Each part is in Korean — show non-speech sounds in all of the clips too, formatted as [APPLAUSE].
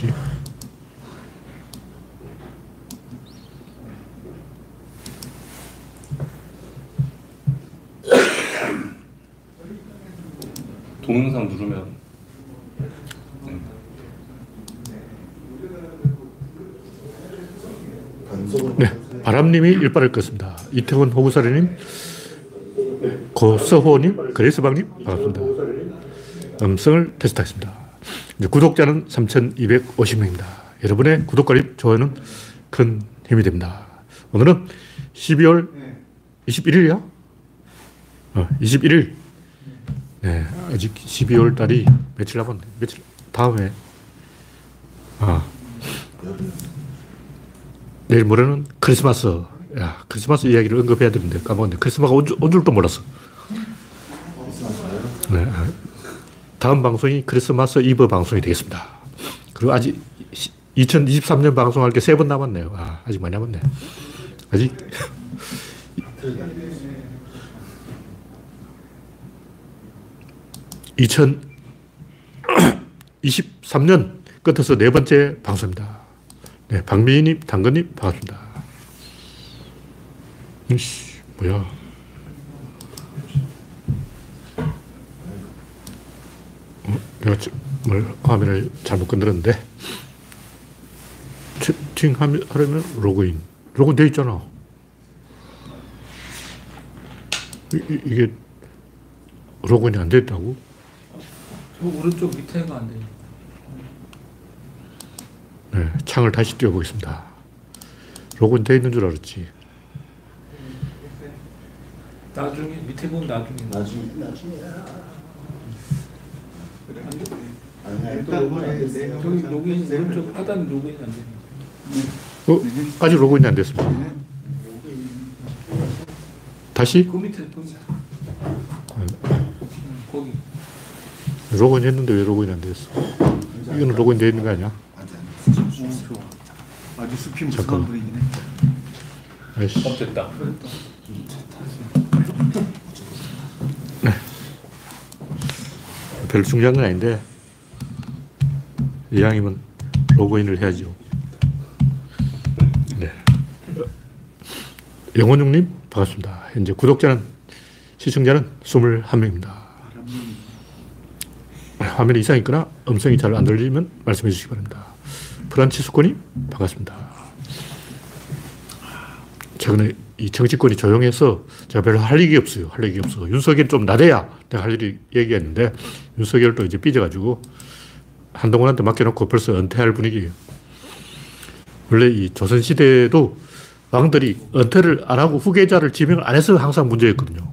어디지? 동영상 누르면 네, 바람님이 일발을 껐습니다. 이태원 호구사리님, 고서호님, 그레스방님 반갑습니다. 음성을 테스트하겠습니다. 구독자는 3,250명입니다. 여러분의 구독과 좋아요는 큰 힘이 됩니다. 오늘은 12월 21일이야? 어, 21일. 네, 아직 12월 달이 며칠 남았네. 며칠, 다음에, 아, 내일 모레는 크리스마스. 야, 크리스마스 이야기를 언급해야 되는데 까먹었네. 크리스마스가 온, 줄, 온 줄도 몰랐어. 네. 다음 방송이 크리스마스 이브 방송이 되겠습니다. 그리고 아직 2023년 방송할 게 세 번 남았네요. 아, 아직 많이 남았네. 아직. (2023년) 끝에서 네 번째 방송입니다. 네, 박미희님, 당근님, 반갑습니다. 이씨, 뭐야. 어, 내가 뭘, 화면을 잘못 건드렸는데. 채팅 하려면 로그인. 로그인 돼 있잖아. 이, 게 로그인이 안 됐다고? 저 오른쪽 밑에가 안 돼요. 네, 창을 다시 띄워보겠습니다. 로그인 돼 있는 줄 알았지. 나중에 밑에 보면 나중에. 나중에 나중에 저기 로그인 오른쪽 하단 로그인 안 돼요. 어? 아직 로그인이 안 됐습니다. 다시? 그 밑에. 응, 거기. 로그인 했는데 왜 로그인 안 됐어? 이거는 로그인 돼 있는 거 아니야? 아주 숲이 무서운 잠깐만. 분위기네. 아이씨. 어 됐다. 별로 중요한 건 아닌데, 이왕이면 로그인을 해야죠. 네. 영원중님, 반갑습니다. 현재 구독자는, 시청자는 21명입니다. 화면에 이상이 있거나 음성이 잘 안 들리면 말씀해 주시기 바랍니다. 프란치스코님, 반갑습니다. 최근에 이 정치권이 조용해서 제가 별로 할 얘기 없어요. 할 얘기 없어. 윤석열 좀 나대야 내가 할 일이 얘기했는데 윤석열도 이제 삐져가지고 한동훈한테 맡겨놓고 벌써 은퇴할 분위기예요. 원래 이 조선시대에도 왕들이 은퇴를 안 하고 후계자를 지명을 안 해서 항상 문제였거든요.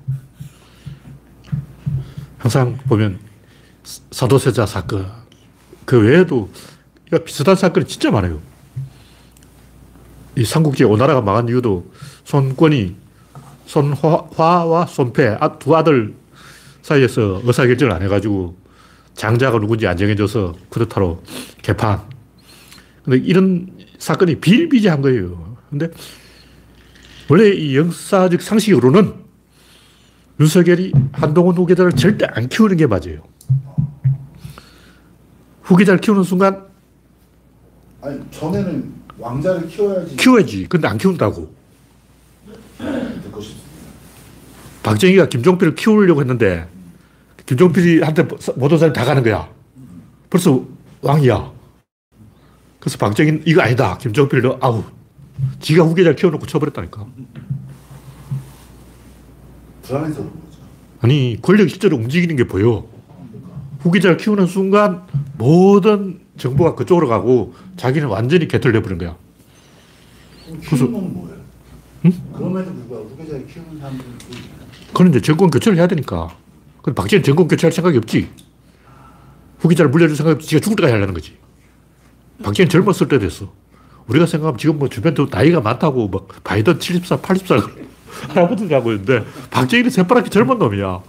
항상 보면 사도세자 사건, 그 외에도 비슷한 사건이 진짜 많아요. 이 삼국지 오나라가 망한 이유도 손권이 손화와 손패 아, 두 아들 사이에서 의사결정을 안 해가지고 장자가 누군지 안 정해져서 쿠데타로 개판. 근데 이런 사건이 비일비재한 거예요. 근데 원래 이 역사적 상식으로는 윤석열이 한동훈 후계자를 절대 안 키우는 게 맞아요. 후계자를 키우는 순간 아니 전에는 왕자를 키워야지. 키워야지. 근데 안 키운다고. 박정희가 김종필을 키우려고 했는데 김종필한테 모든 사람이 다 가는 거야. 벌써 왕이야. 그래서 박정희는 이거 아니다. 김종필도 아우. 지가 후계자를 키워놓고 쳐버렸다니까. 불안해서 그런 거죠. 아니, 권력이 실제로 움직이는 게 보여. 후계자를 키우는 순간 모든 정보가 그쪽으로 가고 자기는 완전히 개털려 버린 거야. 키우는 건 뭐예요? 그럼에도 불구하고 후계자를 키우는 사람들은? 그건 이제 정권 교체를 해야 되니까. 근데 박정희 정권 교체할 생각이 없지. 후계자를 물려줄 생각이 없지. 지가 죽을 때까지 하려는 거지. 박정희 젊었을 때 됐어. 우리가 생각하면 지금 뭐 주변도 나이가 많다고 막 바이든 70살, 80살 할아버지라고 있는데 박정희는 새파랗게 젊은 놈이야.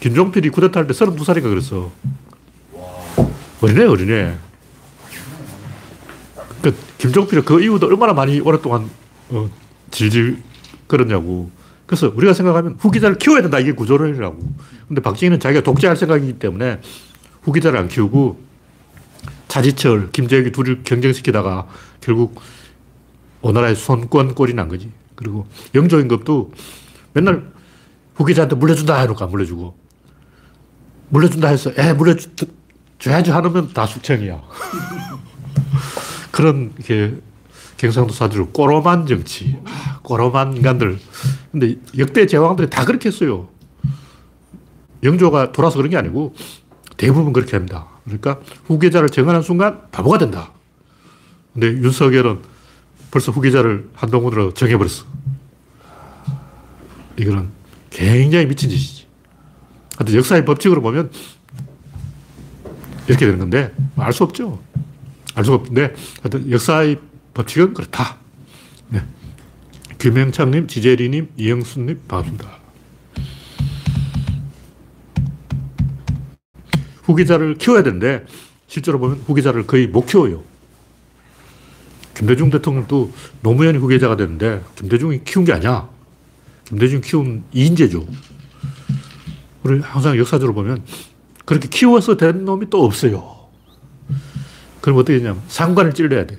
김종필이 쿠데타 할때 32살인가 그랬어. 어린애, 어린애. 그 김종필이 그 이후도 얼마나 많이 오랫동안 어, 질질 그러냐고. 그래서 우리가 생각하면 후계자를 키워야 된다. 이게 구조론이라고. 근데 박정희는 자기가 독재할 생각이기 때문에 후계자를 안 키우고 차지철, 김재혁이 둘을 경쟁시키다가 결국 오나라의 손권 꼴이 난 거지. 그리고 영조임금도 맨날 후계자한테 물려준다 해놓고 안 물려주고 물려준다 해서 에 물려줘야지 하면 다 숙청이야. [LAUGHS] 그런 게 경상도 사주로 꼬로만 정치, 아, 꼬로만 인간들. 근데 역대 제왕들이 다 그렇게 했어요. 영조가 돌아서 그런 게 아니고 대부분 그렇게 합니다. 그러니까 후계자를 정하는 순간 바보가 된다. 근데 윤석열은 벌써 후계자를 한동훈으로 정해버렸어. 이거는 굉장히 미친 짓이지. 하여튼 역사의 법칙으로 보면 이렇게 되는 건데 알 수 없죠. 알 수가 없는데 하여튼 역사의 법칙은 그렇다. 네. 김영창님, 지재리님, 이영수님 반갑습니다. 후계자를 키워야 되는데 실제로 보면 후계자를 거의 못 키워요. 김대중 대통령도 노무현이 후계자가 됐는데 김대중이 키운 게 아니야. 김대중 키운 이인재죠. 우리 항상 역사적으로 보면 그렇게 키워서 된 놈이 또 없어요. 그럼 어떻게 되냐면 상관을 찔러야 돼.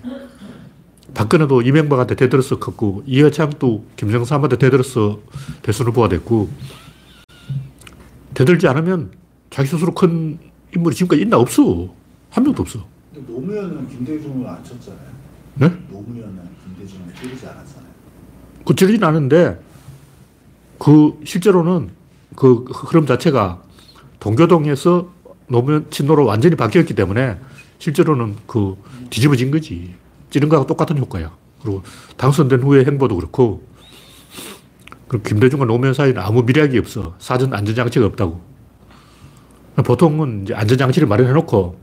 박근혜도 이명박한테 대들어서 컸고 이해창도 김정삼한테 대들어서 대선 후보가 됐고 대들지 않으면 자기 스스로 큰 인물이 지금까지 있나 없어. 한 명도 없어. 근데 노무현은 김대중을 안 쳤잖아요. 네? 노무현은 김대중을 찌르지 않았잖아요. 그 찔리진 않은데 그 실제로는 그 흐름 자체가 동교동에서 노무현 친노로 완전히 바뀌었기 때문에 실제로는 그 뒤집어진 거지. 찌른 거하고 똑같은 효과야. 그리고 당선된 후의 행보도 그렇고 그리고 김대중과 노무현 사이는 아무 미래학이 없어. 사전 안전장치가 없다고. 보통은 이제 안전장치를 마련해 놓고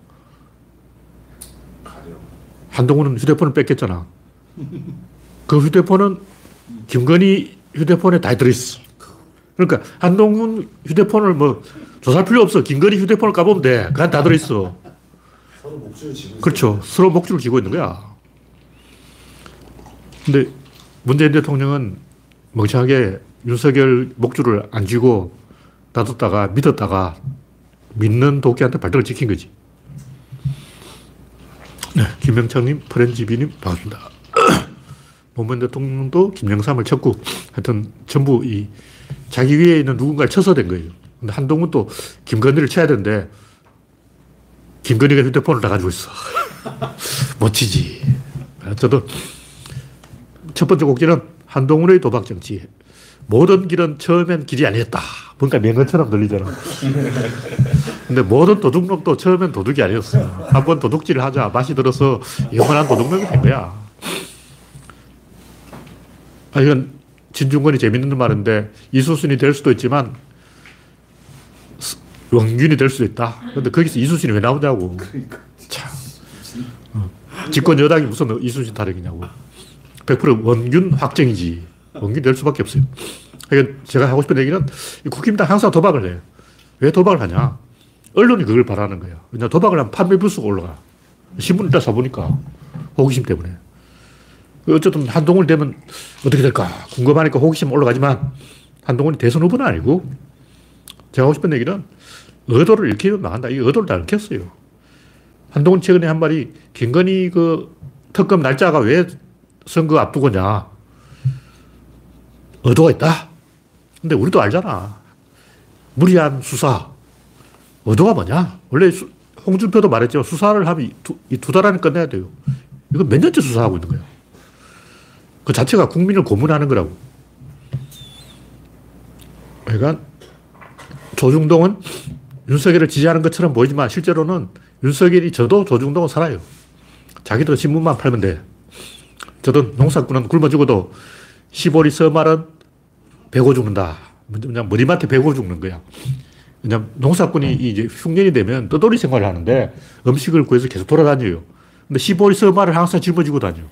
가려. 한동훈은 휴대폰을 뺏겼잖아. 그 휴대폰은 김건희 휴대폰에 다 들어있어. 그러니까 한동훈 휴대폰을 뭐 조사할 필요 없어. 김건희 휴대폰을 까보면 돼. 그간 다 들어있어. 그렇죠. 서로 목줄을 쥐고 있는 거야. 근데 문재인 대통령은 멍청하게 윤석열 목줄을 안 쥐고 놔뒀다가 믿었다가 믿는 도끼한테 발등을 찍힌 거지. 네, 김명창님, 프렌지비님 반갑습니다. [CLEARS THROAT] 노무현 대통령도 김영삼을 쳤고 하여튼 전부 이 자기 위에 있는 누군가를 쳐서 된 거예요. 근데 한동훈도 김건희를 쳐야 되는데 김건희가 휴대폰을 다 가지고 있어. [LAUGHS] 못 치지. 저도 첫 번째 곡지는 한동훈의 도박 정치. 모든 길은 처음엔 길이 아니었다. 뭔가 명언처럼 들리잖아. [LAUGHS] 근데 모든 도둑놈도 처음엔 도둑이 아니었어. 한번 도둑질을 하자 맛이 들어서 영원한 도둑놈이 된 거야. 아, 이건 진중권이 재밌는 말인데 이수순이 될 수도 있지만 스- 원균이 될 수도 있다. 근데 거기서 이수순이 왜 나오냐고. 참. 어. 집권 여당이 무슨 이수순 타령이냐고. 100% 원균 확정이지. 원균 될 수밖에 없어요. 그러니까 제가 하고 싶은 얘기는 이 국힘당 항상 도박을 해. 왜 도박을 하냐? 언론이 그걸 바라는 거야. 왜냐 도박을 하면 판매 부수가 올라가. 신문 일단 사보니까 호기심 때문에. 어쨌든 한동훈 되면 어떻게 될까 궁금하니까 호기심 올라가지만 한동훈이 대선 후보는 아니고 제가 하고 싶은 얘기는 의도를 읽히면 망한다. 이 의도를 다 읽혔어요. 한동훈 최근에 한 말이 김건희 그 특검 날짜가 왜 선거 앞두고냐. 의도가 있다. 근데 우리도 알잖아. 무리한 수사. 의도가 뭐냐? 원래 수, 홍준표도 말했지만 수사를 하면 이 두달 안에 끝내야 돼요. 이거 몇 년째 수사하고 있는 거야. 그 자체가 국민을 고문하는 거라고. 그러니까 조중동은 윤석열을 지지하는 것처럼 보이지만 실제로는 윤석열이 저도 조중동은 살아요. 자기들은 신문만 팔면 돼. 저도 농사꾼은 굶어 죽어도 시보리 서말은 배고 죽는다. 그냥 머리맡에 배고 죽는 거야. 그냥 농사꾼이 이제 흉년이 되면 떠돌이 생활을 하는데 음식을 구해서 계속 돌아다녀요. 근데 시보리 서말을 항상 짊어지고 다녀.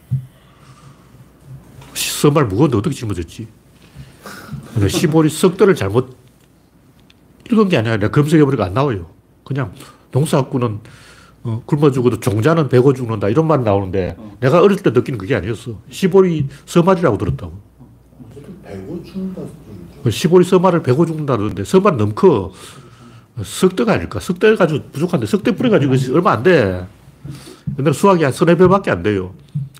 서말 무거운데 어떻게 짊어졌지? 근데 시보리 석들을 잘못 읽은 게 아니라 내가 검색해보니까 안 나와요. 그냥 농사꾼은 어, 굶어 죽어도 종자는 배고 죽는다 이런 말 나오는데 내가 어릴 때 느끼는 그게 아니었어. 시보리 서말이라고 들었다고. 배고 죽는다 그 시골이 서말을 베고 죽는다는데 서말 너무 커. 석대가 아닐까? 석대 가지고 부족한데 석대 뿌려가지고 얼마 안 돼. 옛날 수학이 한 서너 배밖에 안 돼요.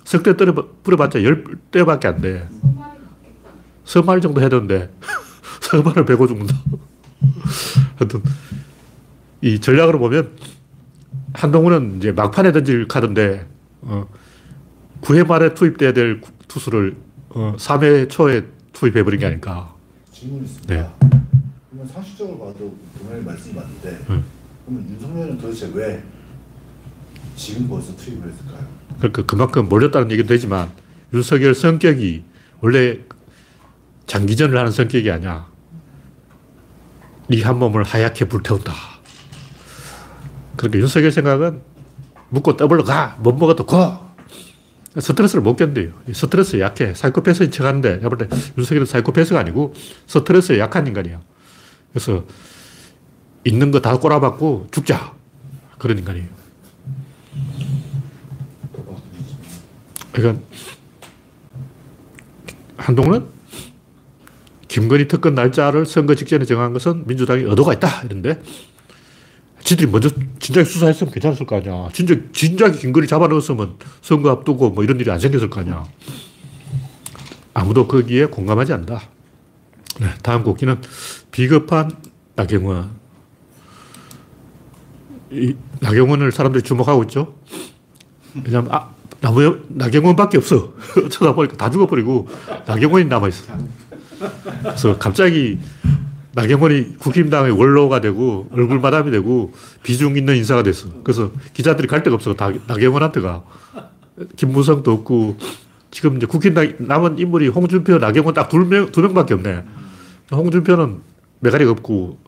석대 떨어 뿌려봤자 열 대밖에 안 돼. 서말 정도 해야 되는데 [LAUGHS] 서말을 베고 죽는다. 하여튼 이 전략으로 보면 한동훈은 이제 막판에 던질 카드인데 어, 9회 말에 투입돼야 될 투수를 어, 3회 초에 투입해버린 게 아닐까. 질문 있습니다. 네. 그러면 상식적으로 봐도 그분의 말씀이 맞는데 음. 그러면 윤석열은 도대체 왜 지금 벌써 투입을 했을까요? 그러니까 그만큼 몰렸다는 얘기도 되지만 윤석열 성격이 원래 장기전을 하는 성격이 아니야. 네 한 몸을 하얗게 불태운다. 그러니까 윤석열 생각은 묻고 떠벌러 가. 못 먹어도 고. 스트레스를 못 견뎌요. 이 스트레스에 약해. 사이코패스인 척 하는데, 내가 볼때 윤석열은 사이코패스가 아니고 스트레스에 약한 인간이야. 그래서 있는 거 다 꼬라박고 죽자. 그런 인간이에요. 그러니까 한동훈은 김건희 특검 날짜를 선거 직전에 정한 것은 민주당이 의도가 있다 이런데 지들이 먼저 진작에 수사했으면 괜찮았을 거 아니야. 진작, 진작에 김건희 잡아넣었으면 선거 앞두고 뭐 이런 일이 안 생겼을 거 아니야. 아무도 거기에 공감하지 않는다. 네, 다음 곡기는 비겁한 나경원. 이 나경원을 사람들이 주목하고 있죠. 왜냐하면 아, 나무 나경원밖에 없어. [LAUGHS] 쳐다보니까 다 죽어버리고 나경원이 남아있어. 그래서 갑자기 나경원이 국힘당의 원로가 되고 얼굴 마담이 되고 비중 있는 인사가 됐어. 그래서 기자들이 갈 데가 없어. 다 나경원한테 가. 김무성도 없고 지금 이제 국힘당 남은 인물이 홍준표, 나경원 딱 두 명, 두 명밖에 없네. 홍준표는 메가리가 없고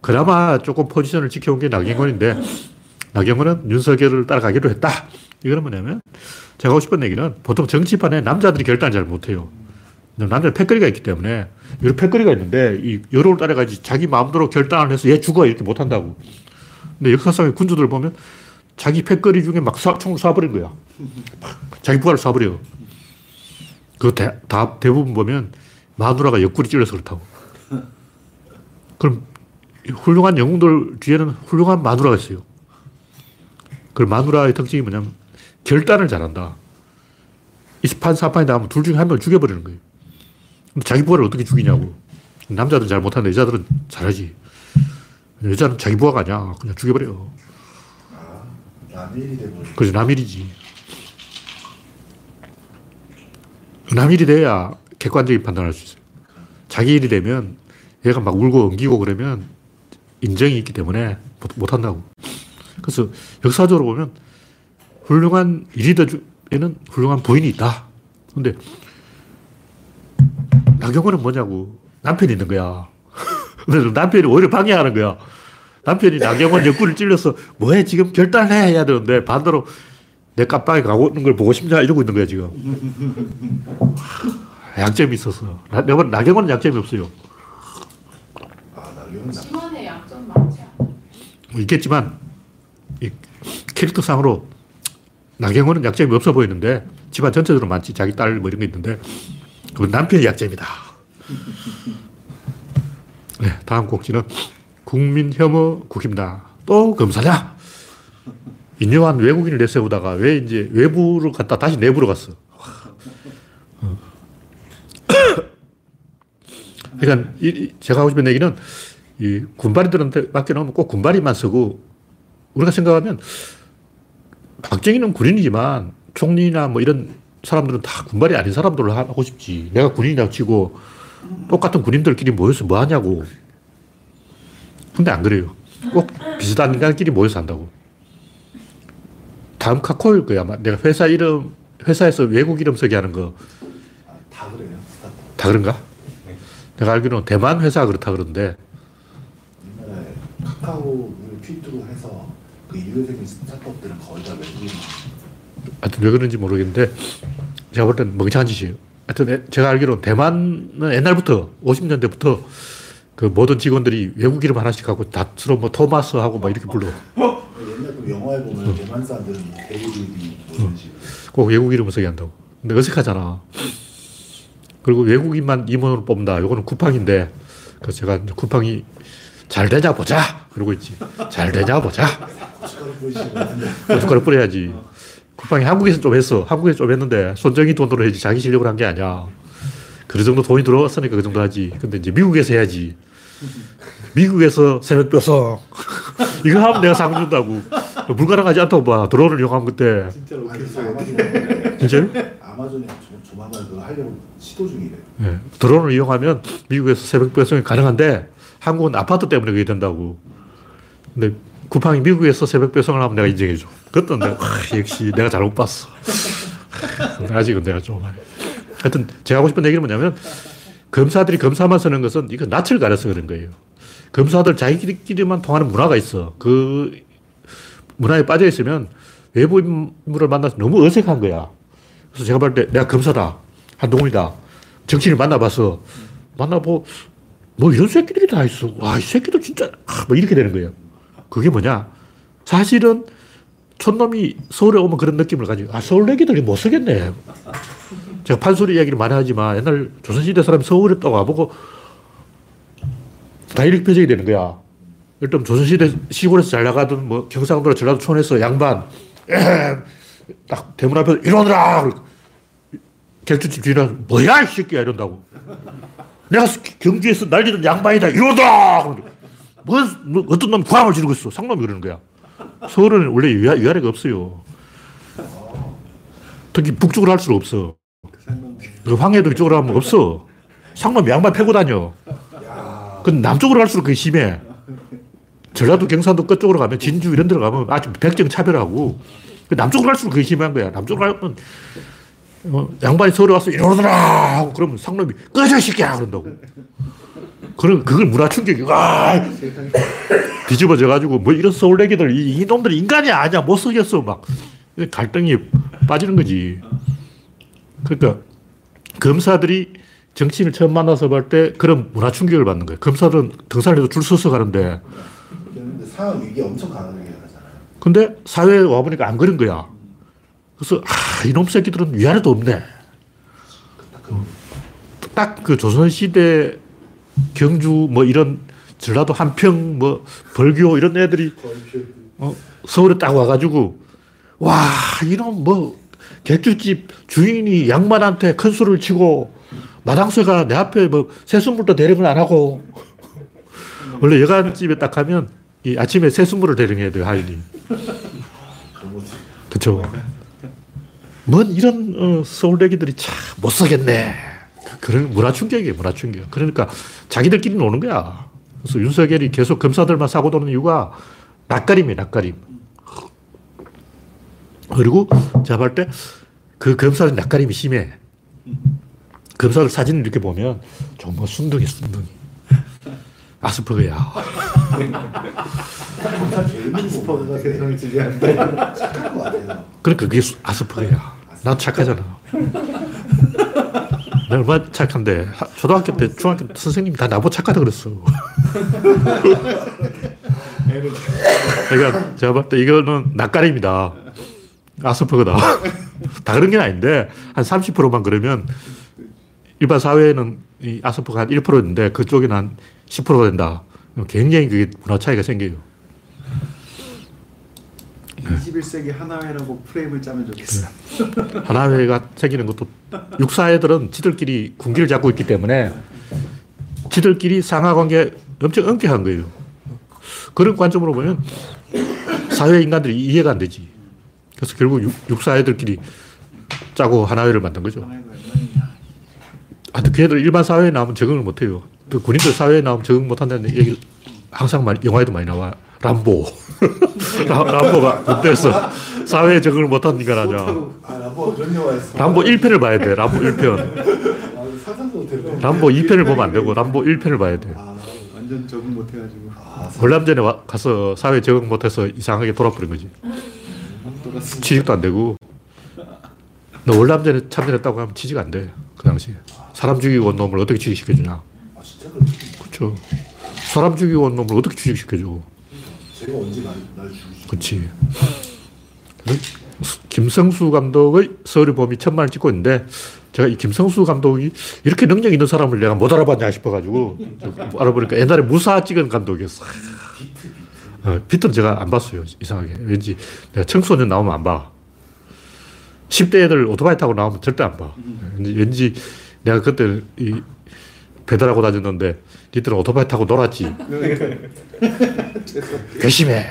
그나마 조금 포지션을 지켜온 게 나경원인데 나경원은 윤석열을 따라가기로 했다. 이거는 뭐냐면 제가 하고 싶은 얘기는 보통 정치판에 남자들이 결단을 잘 못해요. 남자는 패거리가 있기 때문에 이런 패거리가 있는데 이 여론을 따라가지 자기 마음대로 결단을 해서 얘 죽어 이렇게 못한다고. 근데 역사상의 군주들 보면 자기 패거리 중에 막 쏴, 총을 쏴버린 거야. 자기 부하를 쏴버려. 그거 대, 다 대부분 보면 마누라가 옆구리 찔러서 그렇다고. 그럼 훌륭한 영웅들 뒤에는 훌륭한 마누라가 있어요. 그 마누라의 특징이 뭐냐면 결단을 잘한다. 2판, 4판이 나오면 둘 중에 한 명을 죽여버리는 거예요. 자기 부하를 어떻게 죽이냐고. 남자들은 잘 못하는데 여자들은 잘하지. 여자는 자기 부하가 아니야. 그냥 죽여버려. 아, 남일이 그래서 남일이지. 남일이 돼야 객관적인 판단을 할수 있어요. 자기 일이 되면 얘가 막 울고 엉기고 그러면 인정이 있기 때문에 못- 못한다고. 그래서 역사적으로 보면 훌륭한 리더에는 훌륭한 부인이 있다. 근데 나경원은 뭐냐고. 남편이 있는 거야. [LAUGHS] 근데 남편이 오히려 방해하는 거야. 남편이 나경원 옆구리를 찔러서 뭐해 지금 결단을 해 해야 되는데 반대로 내 깜빡이 가고 있는 걸 보고 싶냐 이러고 있는 거야 지금. 양점이 있어서. 나, 나경원은 양점이 없어요. 아 나경원 나 심원의 약점 많지 않아? 뭐 있겠지만 이 캐릭터상으로 나경원은 약점이 없어 보이는데 집안 전체적으로 많지 자기 딸 뭐 이런 게 있는데 그건 남편이 약점이다. 네, 다음 곡지는 국민 혐오 국힘당 또 검사냐? 인요한 외국인을 내세우다가 왜 이제 외부로 갔다 다시 내부로 갔어. 어. [LAUGHS] 그러니까 이- 이 제가 하고 싶은 얘기는 이 군발이들한테 맡겨놓으면 꼭 군발이만 쓰고 우리가 생각하면 박정희는 군인이지만 총리나 뭐 이런 사람들은 다 군발이 아닌 사람들로 하- 하고 싶지. 내가 군인이라고 치고 똑같은 군인들끼리 모여서 뭐 하냐고. 근데 안 그래요. 꼭 비슷한 인간끼리 모여서 한다고. 다음 카코일 거야. 아마 내가 회사 이름, 회사에서 외국 이름 쓰게 하는 거다 아, 다 그래요. 스타트. 그런가? 내가 알기로는 대만 회사가 그렇다 그러는데 카카오를 필두로 해서 그 생긴 스타트업들은 거의 다 외국인. 하여튼 왜 그런지 모르겠는데 제가 볼 때는 멍청한 짓이에요. 하여튼 에- 제가 알기로 대만은 옛날부터 50년대부터 그 모든 직원들이 외국 이름 하나씩 하고 다 서로 뭐 토마스 하고 막 이렇게 불러. 옛날 그 영화에 보면 대만 사람들은 뭐 데이비드 뭐 이런 식으로. 꼭 외국 이름을 쓰게 한다고. 근데 어색하잖아. 그리고 외국인만 임원으로 뽑는다. 요거는 쿠팡인데, 그래서 제가 쿠팡이 잘 되냐 보자. 그러고 있지. 잘 되냐 보자. 고춧가루 뿌려야지. 쿠팡이 한국에서 좀 했어. 한국에서 좀 했는데, 손정이 돈으로 해야지. 자기 실력으로 한 게 아니야. 그 정도 돈이 들어왔으니까 그 정도 하지. 근데 이제 미국에서 해야지. 미국에서 새벽 뼈서 [LAUGHS] 이거 하면 내가 상 준다고. 물가랑 하지 않다고 봐. 드론을 이용하면 그때. 진짜로 진짜요? 아마존이 조- 조만간 그거 하려고 시도 중이래. 예. 드론을 이용하면 미국에서 새벽 배송이 가능한데 한국은 아파트 때문에 그게 된다고. 근데 쿠팡이 미국에서 새벽 배송을 하면 내가 인정해줘. 그것도 내가, 아, 역시 내가 잘못 봤어. 아직은 내가 좀. 하여튼 제가 하고 싶은 얘기는 뭐냐면 검사들이 검사만 쓰는 것은 이거 낯을 가려서 그런 거예요. 검사들 자기들끼리만 통하는 문화가 있어. 그 문화에 빠져 있으면 외부 인물을 만나서 너무 어색한 거야. 그래서 제가 볼 때 내가 검사다. 한동훈이다. 정치인을 만나봐서 만나보 뭐 이런 새끼들이 다 있어. 와, 이 새끼들 진짜 아, 뭐 이렇게 되는 거예요. 그게 뭐냐? 사실은 촌놈이 서울에 오면 그런 느낌을 가지고 아, 서울 애기들이 못 쓰겠네. 제가 판소리 이야기를 많이 하지만 옛날 조선시대 사람이 서울에 또 와보고 다 이렇게 표정이 되는 거야. 일단 조선시대 시골에서 잘 나가던 뭐 경상도나 전라도 촌에서 양반 딱 대문 앞에서 이러느라 객주집 주인은 뭐야 이 새끼야 이런다고. 내가 경주에서 날리던 양반이다 이러다. 뭐, 뭐 어떤 놈 구함을 지르고 있어. 상놈이 그러는 거야. 서울은 원래 위아, 위아래가 없어요. 특히 북쪽으로 할 수가 없어. 그 황해도 이쪽으로 하면 없어. 상놈 양반 패고 다녀. 그 남쪽으로 갈수록 그게 심해. 전라도 경상도 끝쪽으로 가면 진주 이런 데로 가면 아주 백정 차별하고 그 남쪽으로 갈수록 그게 심한 거야. 남쪽으로 가면 어, 양반이 서울에 와서 이러더라 하고 그러면 상놈이 꺼져 이 새끼야 그런다고. 그런 그걸 문화 충격이 아 뒤집어져 가지고 뭐 이런 서울 애기들 이, 이놈들이 인간이 아니야 못 쓰겠어 막 갈등이 빠지는 거지. 그러니까 검사들이 정치인을 처음 만나서 볼 때 그런 문화 충격을 받는 거예요. 검사들은 등산해도 줄 서서 가는데 상황 위기 엄청 강하게 하잖아요. 근데 사회에 와 보니까 안 그런 거야. 그래서 아 이놈 새끼들은 위아래도 없네. 딱 그 조선 시대 경주 뭐 이런 전라도 한평 뭐 벌교 이런 애들이 어, 서울에 딱 와가지고 와 이놈 뭐 객주집 주인이 양반한테 큰 소리를 치고 마당쇠가 내 앞에 뭐 새순물도 대령을 안 하고 원래 여간집에 딱 가면 이 아침에 새순물을 대령해야 돼요 하인이. 그쵸? 뭔 이런 어, 서울대기들이 참 못쓰겠네 그- 그런 문화 충격이에요 문화 충격 그러니까 자기들끼리 노는 거야 그래서 윤석열이 계속 검사들만 사고 도는 이유가 낯가림이에요 낯가림 그리고 제가 볼 때 그 검사들 낯가림이 심해 검사들 사진을 이렇게 보면 정말 순둥이 순둥이 세상을 지배한다. 착한 같아요. 그러니까 그게 수- 아스퍼그야. 난 착하잖아. 내가 얼마나 착한데. 하- 초등학교 때, 중학교 때 선생님이 다 나보고 착하다 그랬어. [LAUGHS] 그러니까 제가 볼때 이거는 낯가림이다. 아스퍼그다. [LAUGHS] 다 그런 게 아닌데, 한 30%만 그러면 일반 사회에는 이 아스퍼그가 한 1%인데 그쪽에는 한 10%가 된다. 굉장히 그게 문화 차이가 생겨요. 21세기 하나회라고 프레임을 짜면 좋겠어. 하나회가 생기는 것도 육사애들은 지들끼리 군기를 잡고 있기 때문에 지들끼리 상하관계 엄청 엄격한 거예요. 그런 관점으로 보면 사회 인간들이 이해가 안 되지. 그래서 결국 육, 육사애들끼리 짜고 하나회를 만든 거죠. 하여튼 걔들 일반 사회에 나오면 적응을 못 해요. 그 군인들 사회에 나오면 적응 못 한다는 얘기 항상 영화에도 많이 나와. 람보. [LAUGHS] 람- 람보가 군대에서 사회에 적응을 못한 인간 아니야. 아, 그런 영화였어. 람보 1편을 봐야 돼. 람보 1편. 아. 람보 2편을 보면 안 되고 람보 1편을 봐야 돼. 아, 완전 적응 못 해가지고 아, 월남전에 와- 가서 사회 적응 못해서 이상하게 돌아버린 거지. 취직도 안 되고. 너 월남전에 참전했다고 하면 취직 안 돼. 그 당시에. 사람 죽이고 온 놈을 어떻게 취직시켜주냐. 아 진짜. 그렇죠. 사람 죽이고 온 놈을 어떻게 취직시켜줘. 제가 언제 날, 날 죽이지? 그렇지. 김성수 감독의 서울의 봄이 천만을 찍고 있는데 제가 이 김성수 감독이 이렇게 능력 있는 사람을 내가 못 알아봤냐 싶어가지고 알아보니까 옛날에 무사 찍은 감독이었어. 어, 비트는 제가 안 봤어요. 이상하게. 왠지 내가 청소년 나오면 안 봐. 10대 애들 오토바이 타고 나오면 절대 안 봐. 왠지, 왠지 내가 그때 이 배달하고 다녔는데 니들은 오토바이 타고 놀았지. [LAUGHS] 괘씸해.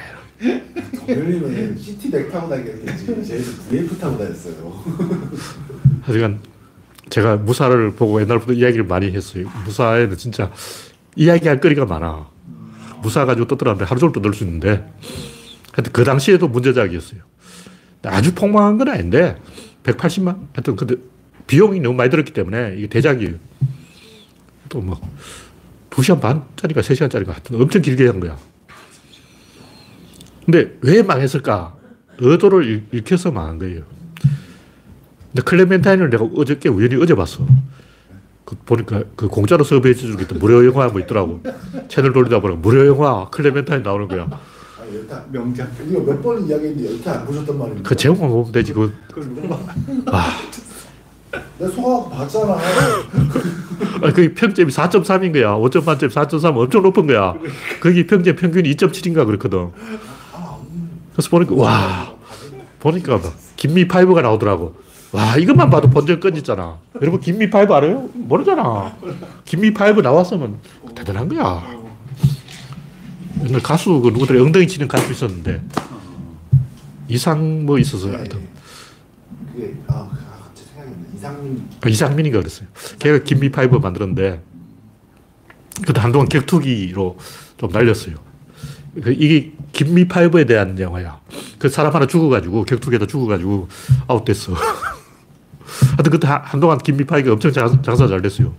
동현이는 시티백 타고 다니겠지. 쟤는 VF 타고 다녔어요. [LAUGHS] 하여간 제가 무사를 보고 옛날부터 이야기를 많이 했어요. 무사에는 진짜 이야기할 거리가 많아. 무사 가지고 떠들었는데 하루 종일 떠들 수 있는데 하여튼 그 당시에도 문제작이었어요. 아주 폭망한 건 아닌데 180만? 하여튼 근데 비용이 너무 많이 들었기 때문에 이게 대작이에요. 또 뭐 2시간 반짜리가 3시간짜리가 하여튼 엄청 길게 한 거야. 근데 왜 망했을까? 의도를 읽혀서 망한 거예요. 근데 클레멘타인을 내가 어저께 우연히 어제 봤어. 그 보니까 그 공짜로 서비해 주겠다. 무료 영화 뭐 있더라고. 채널 돌리다 보니까 무료 영화 클레멘타인 나오는 거야. 아, 여타 명작. 이거 몇 번 이야기했는데 여태 안 보셨단 말입니까? 그 제목만 보면 되지. 그, 봐? [LAUGHS] 내가 소화하고 봤잖아. [LAUGHS] 아, 그 평점이 4.3인 거야. 5점 만점 4.3 엄청 높은 거야. 거기 평점 평균이 2.7인가 그렇거든. 그래서 보니까, 와, 보니까 막 Gimme Five가 나오더라고. 와, 이것만 봐도 본전 끊있잖아. 여러분, Gimme Five 알아요? 모르잖아. Gimme Five 나왔으면 대단한 거야. 옛날 가수, 그 누구들 엉덩이 치는 가수 있었는데, 이상 뭐 있어서 하여튼. 그게 아, 이상민 아, 이상민이가 그랬어요. 걔가 Gimme Five 만들었는데, 그때 한동안 격투기로 좀 날렸어요. 그 이게 Gimme Five에 대한 영화야. 그 사람 하나 죽어가지고, 격투기에다 죽어가지고, 아웃됐어. [LAUGHS] 하여튼 그때 한- 한동안 Gimme Five가 엄청 장- 장사 잘 됐어요.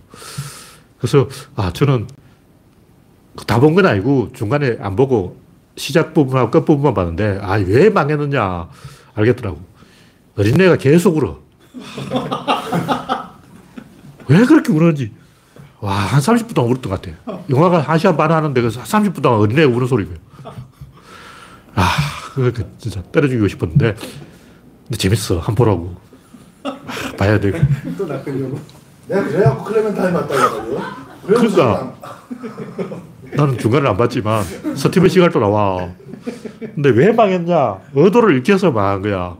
그래서, 아, 저는 다 본 건 아니고, 중간에 안 보고, 시작 부분하고 끝 부분만 봤는데, 아, 왜 망했느냐, 알겠더라고. 어린애가 계속 울어. [LAUGHS] 왜 그렇게 우는지. 와, 한 30분 동안 울었던 것 같아. 영화가 1시간 반 하는데 그 30분 동안 어린애가 우는 소리고요. 아, 그거 그 진짜 때려 죽이고 싶었는데. 근데 재밌어. 한번 보라고. 아, 봐야 돼. 또 낚으려고. 내가 그래갖고 클레멘타인 맞다 이거거든. 그러니까. 나는 중간에 안 봤지만 스티븐 시갈도 나와. 근데 왜 망했냐? 의도를 읽혀서 망한 거야.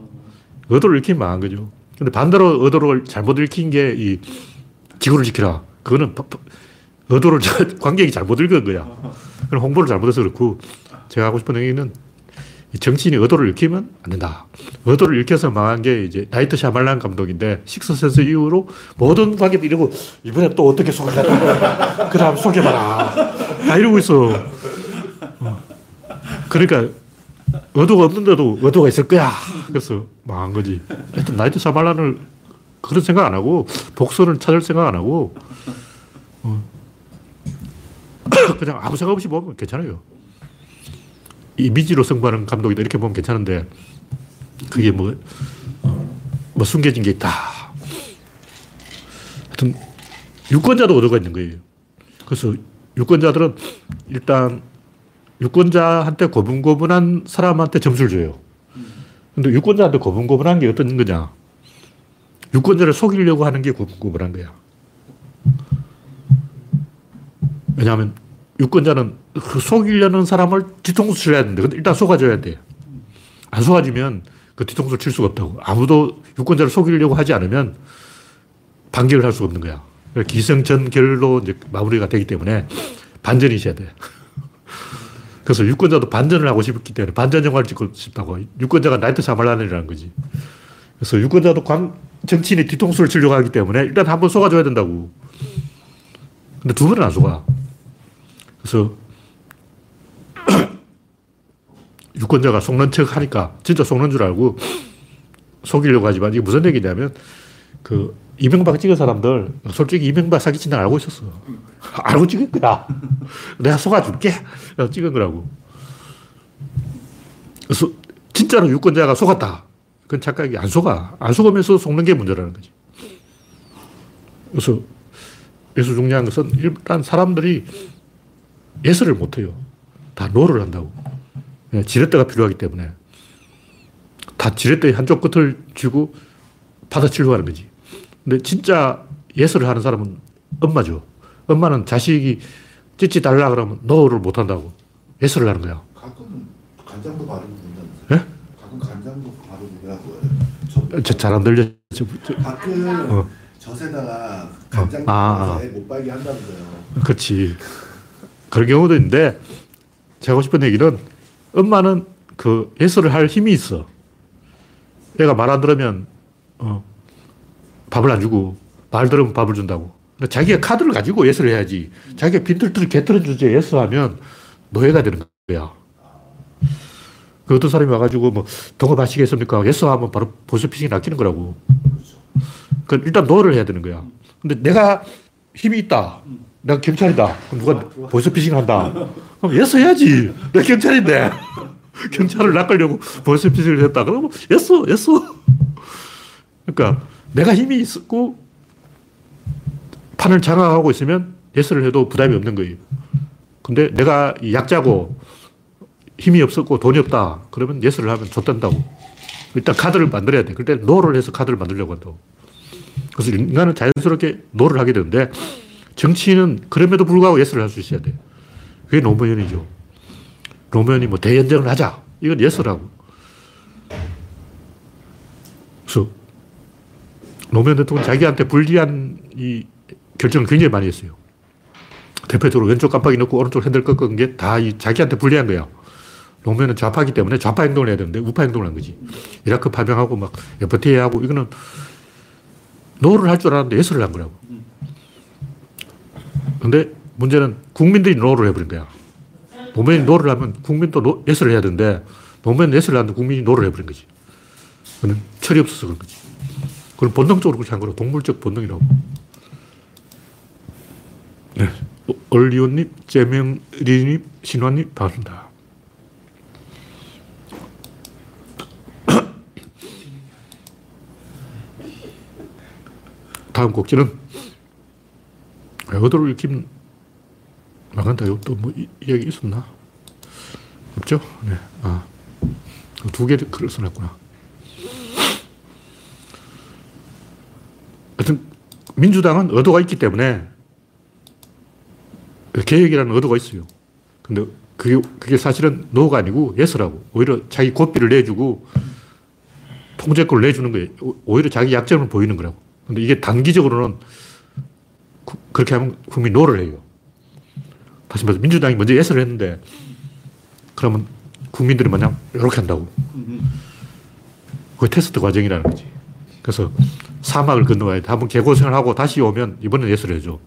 의도를 읽히면 망한 거죠. 근데 반대로 의도를 잘못 읽힌 게 이 지구를 지키라. 그거는 의도를 저- [LAUGHS] 관객이 잘못 읽은 거야. 그럼 홍보를 잘못해서 그렇고 제가 하고 싶은 얘기는 이 정치인이 의도를 읽히면 안 된다. 의도를 읽혀서 망한 게 이제 나이트 샤말란 감독인데 식스센스 이후로 모든 관객들이 이러고 이번에 또 어떻게 소개할까? 그 다음 소개봐라. 다 이러고 있어. 어. 그러니까 의도가 없는데도 의도가 있을 거야. 그래서 망한 거지. 하여튼 나이트 샤말란을 그런 생각 안 하고 복선을 찾을 생각 안 하고 어. 그냥 아무 생각 없이 보면 괜찮아요. 이미지로 승부하는 감독이다 이렇게 보면 괜찮은데 그게 뭐, 어, 뭐 숨겨진 게 있다. 하여튼 유권자도 얻어가 있는 거예요. 그래서 유권자들은 일단 유권자한테 고분고분한 사람한테 점수를 줘요. 근데 유권자한테 고분고분한 게 어떤 거냐. 유권자를 속이려고 하는 게 고분고분한 거야. 왜냐하면 유권자는 그 속이려는 사람을 뒤통수 쳐야 되는데 근데 일단 속아줘야 돼. 안 속아주면 그 뒤통수를 칠 수가 없다고. 아무도 유권자를 속이려고 하지 않으면 반격을 할 수가 없는 거야. 기승전결로 이제 마무리가 되기 때문에 반전이 있어야 돼. 그래서 유권자도 반전을 하고 싶기 때문에 반전 영화를 찍고 싶다고. 유권자가 나이트 샤말란이라는 거지. 그래서 유권자도 광, 정치인의 뒤통수를 치려고 하기 때문에 일단 한 번 속아줘야 된다고. 근데 두 번은 안 속아. 그래서 [CLEARS THROAT] 유권자가 속는 척 하니까 진짜 속는 줄 알고 속이려고 하지만 이게 무슨 얘기냐면 그 이명박 찍은 사람들 솔직히 이명박 사기친다 알고 있었어. 알고 찍은 거야. 내가 속아줄게. 찍은 거라고. 그래서 진짜로 유권자가 속았다. 그건 착각이 안 속아. 안 속으면서 속는 게 문제라는 거지. 그래서 여기서 중요한 것은 일단 사람들이 yes를 못해요. 다 no를 한다고. 그냥 지렛대가 필요하기 때문에. 다 지렛대 한쪽 끝을 쥐고 받아치려고 하는 거지. 근데 진짜 yes를 하는 사람은 엄마죠. 엄마는 자식이 찌찌 달라 그러면 no를 못 한다고. yes를 하는 거야. 가끔 간장도 바르고 그런다면서요? 예? 가끔 간장도 바르고 그러고요. 저 잘 안 들려. 저, 저, 가끔 어. 젖에다가 간장 아, 아. 넣어서 애못 빨게 한다면서요. 그렇지. 그런 경우도 있는데, 제가 하고 싶은 얘기는, 엄마는 그 예술을 할 힘이 있어. 애가 말 안 들으면, 어, 밥을 안 주고, 말 들으면 밥을 준다고. 근데 자기가 카드를 가지고 예술을 해야지. 자기가 빈털털 개털어 주제 예술하면 노예가 되는 거야. 그 어떤 사람이 와가지고 뭐, 동업하시겠습니까? yes를 하면 바로 보이스피싱에 낚이는 거라고. 그 일단 no를 해야 되는 거야. 근데 내가 힘이 있다. 내가 경찰이다. 그럼 누가 보이스피싱 한다. 그럼 yes 해야지. 내가 경찰인데. [LAUGHS] 경찰을 낚으려고 보이스피싱을 했다. 그러면 yes, yes. 그러니까 내가 힘이 있고 판을 장악하고 있으면 yes를 해도 부담이 없는 거예요. 근데 내가 약자고 힘이 없었고 돈이 없다. 그러면 yes를 하면 좆된다고. 일단 카드를 만들어야 돼. 그때 no를 해서 카드를 만들려고 한다고. 그래서 인간은 자연스럽게 no를 하게 되는데 정치인은 그럼에도 불구하고 yes를 할 수 있어야 돼. 그게 노무현이죠. 노무현이 뭐 대연정을 하자. 이건 yes라고. 그래서 노무현 대통령 자기한테 불리한 이 결정을 굉장히 많이 했어요. 대표적으로 왼쪽 깜빡이 넣고 오른쪽 핸들 꺾은 게 다 이 자기한테 불리한 거야. 노무현은 좌파기 때문에 좌파 행동을 해야 되는데 우파 행동을 한 거지. 이라크 파병하고 막 FTA 하고 이거는 no를 할 줄 알았는데 yes를 한 거라고. 근데 문제는 국민들이 no를 해버린 거야. 노무현이 no를 하면 국민도 no, yes를 해야 되는데 노무현 yes를 하는데 국민이 no를 해버린 거지. 그는 철이 없어서 그런 거지. 그건 본능적으로 그렇게 한 거라고. 동물적 본능이라고. 네. 얼리온님, 재명리님, 신화님, 반갑습니다. [COUGHS] 다음 곡지는 어디로 읽히면 나간다. 또뭐 이야기 있었나? 없죠? 네. 아. 두 개를 글을 써놨구나. 하여튼, 민주당은 의도가 있기 때문에, 개혁이라는 의도가 있어요. 근데 그게, 그게 사실은 no가 아니고 yes라고. 오히려 자기 고삐를 내주고, 통제권을 내주는 거예요. 오히려 자기 약점을 보이는 거라고. 근데 이게 단기적으로는 구, 그렇게 하면 국민이 no를 해요. 다시 말해서 민주당이 먼저 yes를 했는데, 그러면 국민들이 마냥 이렇게 한다고. 그게 테스트 과정이라는 거지. 그래서 사막을 건너가야 돼. 한번 개고생을 하고 다시 오면 이번엔 yes를 해줘.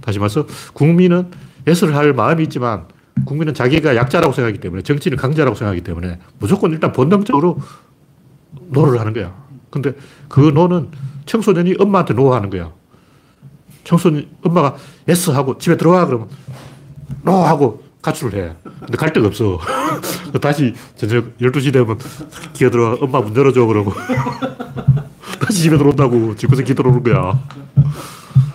다시 말해서 국민은 yes를 할 마음이 있지만 국민은 자기가 약자라고 생각하기 때문에 정치는 강자라고 생각하기 때문에 무조건 일단 본능적으로 no를 하는 거야. 근데 그 no는 청소년이 엄마한테 no 하는 거야. 청소년, 엄마가 yes 하고 집에 들어와 그러면 no 하고 가출을 해. 근데 갈 데가 없어. [LAUGHS] 다시 저녁 12시 되면 기어 들어와 엄마 문 열어줘 그러고 [LAUGHS] 다시 집에 들어온다고 집에서 기 들어오는 거야.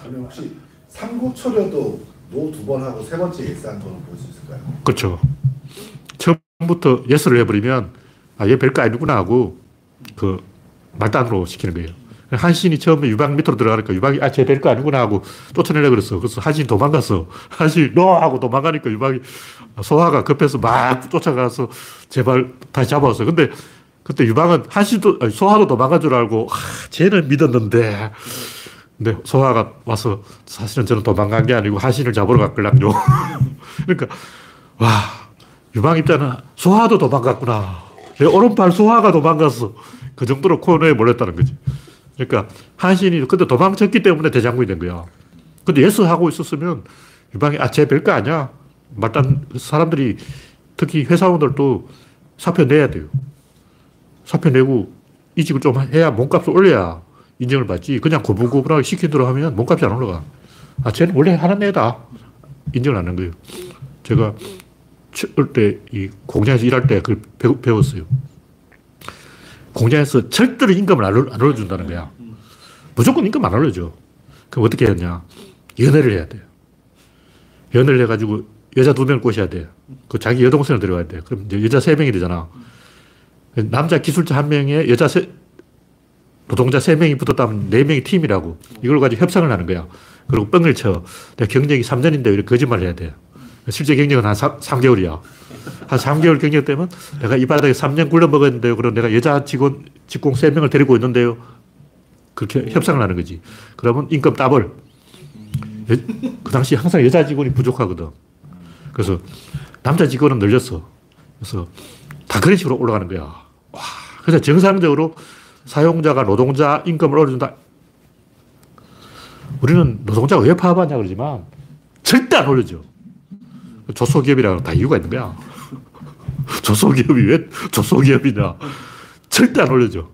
아니 혹시 삼고초려도 no 두 번 하고 세 번째 yes한 거는 볼 수 있을까요? 그렇죠. 처음부터 yes를 해버리면 아, 얘 별거 아니구나 하고 그 말단으로 시키는 거예요. 한신이 처음에 유방 밑으로 들어가니까 유방이 아, 쟤 별거 아니구나 하고 쫓아내려고 그랬어. 그래서 한신이 도망갔어. [LAUGHS] 한신이 너! 하고 도망가니까 유방이 소화가 급해서 막 쫓아가서 제발 다시 잡아왔어. 근데 그때 유방은 한신도, 소화도 도망간 줄 알고 아, 쟤는 믿었는데 근데 소화가 와서 사실은 저는 도망간 게 아니고 한신을 잡으러 갔걸랑요. [LAUGHS] 그러니까 와 유방 입장은 소화도 도망갔구나. 내 오른팔 소하가 도망갔어. 그 정도로 코너에 몰렸다는 거지. 그러니까 한신이 근데 도망쳤기 때문에 대장군이 된 거야. 근데 yes 하고 있었으면 유방이 아, 쟤 별거 아니야. 말단 사람들이 특히 회사원들도 사표 내야 돼요. 사표 내고 이직을 좀 해야 몸값을 올려야 인정을 받지. 그냥 고분고분하게 대로 하면 몸값이 안 올라가. 아, 쟤는 원래 하는 애다. 인정을 안 하는 거예요. 제가 때, 이 공장에서 일할 때 그걸 배우, 배웠어요. 공장에서 절대로 임금을 안, 올- 안 올려준다는 거야. 무조건 임금 안 올려줘. 그럼 어떻게 했냐. 연애를 해야 돼요. 연애를 해가지고 여자 두 명을 꼬셔야 돼. 그 자기 여동생을 데려와야 돼. 그럼 여자 세 명이 되잖아. 남자 기술자 한 명에 여자 세, 노동자 세 명이 붙었다면 네 명이 팀이라고. 이걸 가지고 협상을 하는 거야. 그리고 뻥을 쳐. 내가 경력이 3년인데 왜 거짓말을 해야 돼. 실제 경력은 한 3, 3개월이야. 한 3개월 경력 되면 내가 이 바닥에 3년 굴러 먹었는데요. 그럼 내가 여자 직원, 직공 3명을 데리고 있는데요. 그렇게 협상을 하는 거지. 그러면 임금 더블. 그 당시 항상 여자 직원이 부족하거든. 그래서 남자 직원은 늘렸어. 그래서 다 그런 식으로 올라가는 거야. 와. 그래서 정상적으로 사용자가 노동자 임금을 올려준다. 우리는 노동자가 왜 파업하냐 그러지만 절대 안 올려줘. 조소기업이라는 다 이유가 있는 거야. [LAUGHS] 조소기업이 왜 조소기업이냐. 절대 안 올려줘.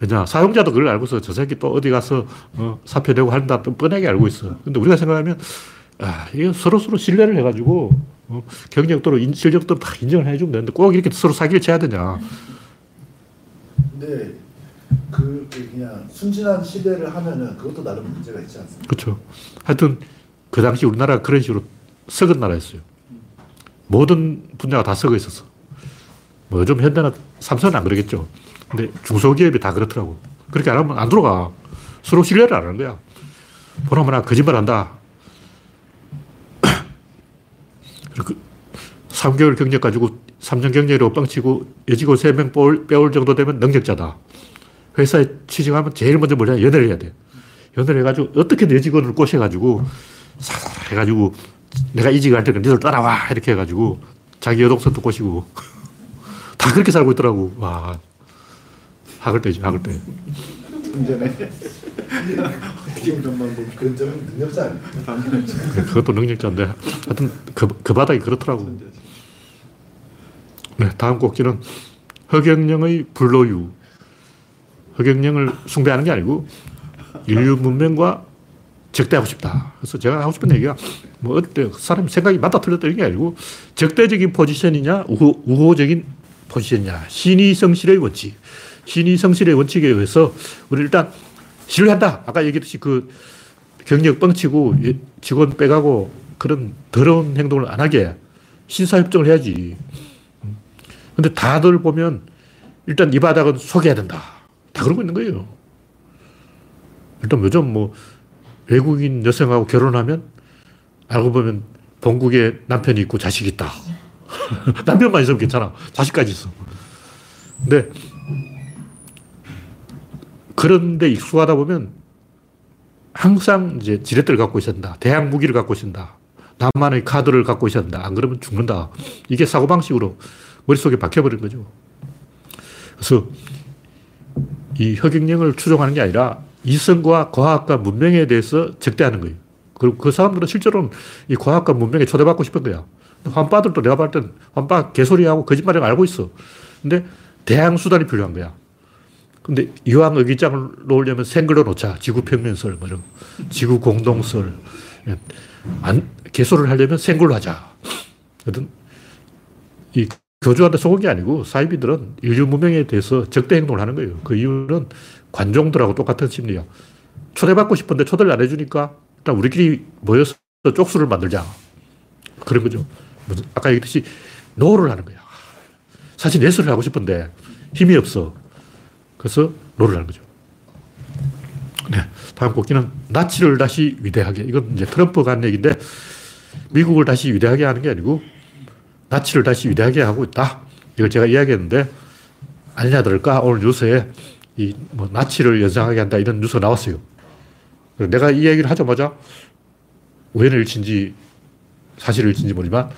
왜냐, 사용자도 그걸 알고서 저 새끼 또 어디 가서 어, 사표 내고 한다 또 뻔하게 알고 있어. 근데 우리가 생각하면, 아, 이거 서로 서로 신뢰를 해가지고, 어, 경력도로, 인, 실력도로 다 인정을 해주면 되는데 꼭 이렇게 서로 사기를 쳐야 되냐. 근데 그 그냥 순진한 시대를 하면은 그것도 나름 문제가 있지 않습니까? 그렇죠. 하여튼 그 당시 우리나라가 그런 식으로 썩은 나라였어요. 모든 분야가 다 썩어 있었어. 뭐 요즘 현대는 삼성은 안 그러겠죠. 근데 중소기업이 다 그렇더라고. 그렇게 안 하면 안 들어가. 서로 신뢰를 안 하는 거야. 보나마나 거짓말 한다. 그리고 3개월 경력 가지고 3년 경력으로 뻥치고 여직원 3명 빼올 정도 되면 능력자다. 회사에 취직하면 제일 먼저 뭘 해? 연애를 해야 돼. 연애를 해가지고 어떻게든 여직원을 꼬셔가지고 사 해가지고 내가 이직을 할 테니까 니들 따라와 이렇게 해가지고 자기 여동생도 꼬시고 [LAUGHS] 다 그렇게 살고 있더라고. 와 학을 때지 학을 때. 문제네. 좀만 보면 그런 점은 능력자 아닙니까? 그것도 능력자인데 하여튼 그, 그 바닥이 그렇더라고. 네, 다음 꼭지는 허경영의 불로유. 허경영을 숭배하는 게 아니고 인류 문명과 적대하고 싶다. 그래서 제가 하고 싶은 얘기가 뭐 어때 사람이 생각이 맞다 틀렸다 이게 아니고 적대적인 포지션이냐 우호, 우호적인 포지션이냐 신의 성실의 원칙. 신의 성실의 원칙에 의해서 우리 일단 신뢰한다. 아까 얘기했듯이 그 경력 뻥치고 예, 직원 빼가고 그런 더러운 행동을 안 하게 신사협정을 해야지. 근데 다들 보면 일단 이 바닥은 속여야 된다. 다 그러고 있는 거예요. 일단 요즘 뭐 외국인 여성하고 결혼하면 알고 보면 본국에 남편이 있고 자식이 있다. [LAUGHS] 남편만 있으면 괜찮아. 자식까지 있어. 근데 그런데 익숙하다 보면 항상 이제 지렛대를 갖고 있어야 된다. 대항 무기를 갖고 있어야 된다. 나만의 카드를 갖고 된다. 안 그러면 죽는다. 이게 사고방식으로 머릿속에 박혀버린 거죠. 그래서 이 허경영을 추종하는 게 아니라 이성과 과학과 문명에 대해서 적대하는 거예요. 그리고 그 사람들은 실제로는 이 과학과 문명에 초대받고 싶은 거야. 환빠들도 내가 봤을 땐 환빠 개소리하고 거짓말이라고 알고 있어. 근데 대항 수단이 필요한 거야. 근데 이왕 의기장을 놓으려면 생글로 놓자. 지구평면설, 뭐 이런. 지구 공동설. 안, 개소를 하려면 생글로 하자. 하여튼, 이 교주한테 속은 게 아니고 사이비들은 인류 문명에 대해서 적대 행동을 하는 거예요. 그 이유는 관종들하고 똑같은 심리야. 초대받고 싶은데 초대를 안 해주니까 일단 우리끼리 모여서 쪽수를 만들자. 그런 거죠. 아까 얘기했듯이 no를 하는 거야. 사실 yes를 하고 싶은데 힘이 없어. 그래서 no를 하는 거죠. 네. 다음 꼭지는 나치를 다시 위대하게. 이건 이제 트럼프가 한 얘기인데 미국을 다시 위대하게 하는 게 아니고 나치를 다시 위대하게 하고 있다. 이걸 제가 이야기했는데 아니나 다를까? 오늘 뉴스에 이 뭐 나치를 연상하게 한다 이런 뉴스가 나왔어요. 내가 이 얘기를 하자마자 우연의 일치인지 사실의 일치인지 모르지만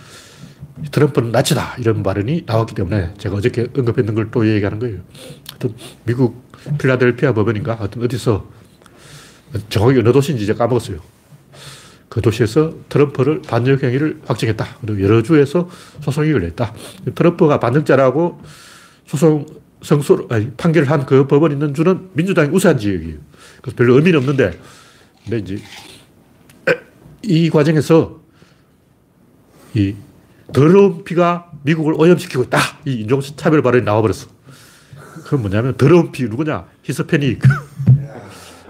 트럼프는 나치다 이런 발언이 나왔기 때문에 제가 어저께 언급했는 걸 또 얘기하는 거예요. 하여튼 미국 필라델피아 법원인가 하여튼 어디서 정확히 어느 도시인지 이제 까먹었어요. 그 도시에서 트럼프를 반역 행위를 확정했다. 그리고 여러 주에서 소송이 걸렸다. 트럼프가 반역자라고 소송 성소 아니 판결을 한 그 법원 있는 주는 민주당이 우세한 지역이에요. 그래서 별로 의미는 없는데 근데 이제 이 과정에서 이 더러운 피가 미국을 오염시키고 있다. 이 인종차별 발언이 나와버렸어. 그건 뭐냐면 더러운 피 누구냐? 히스패닉.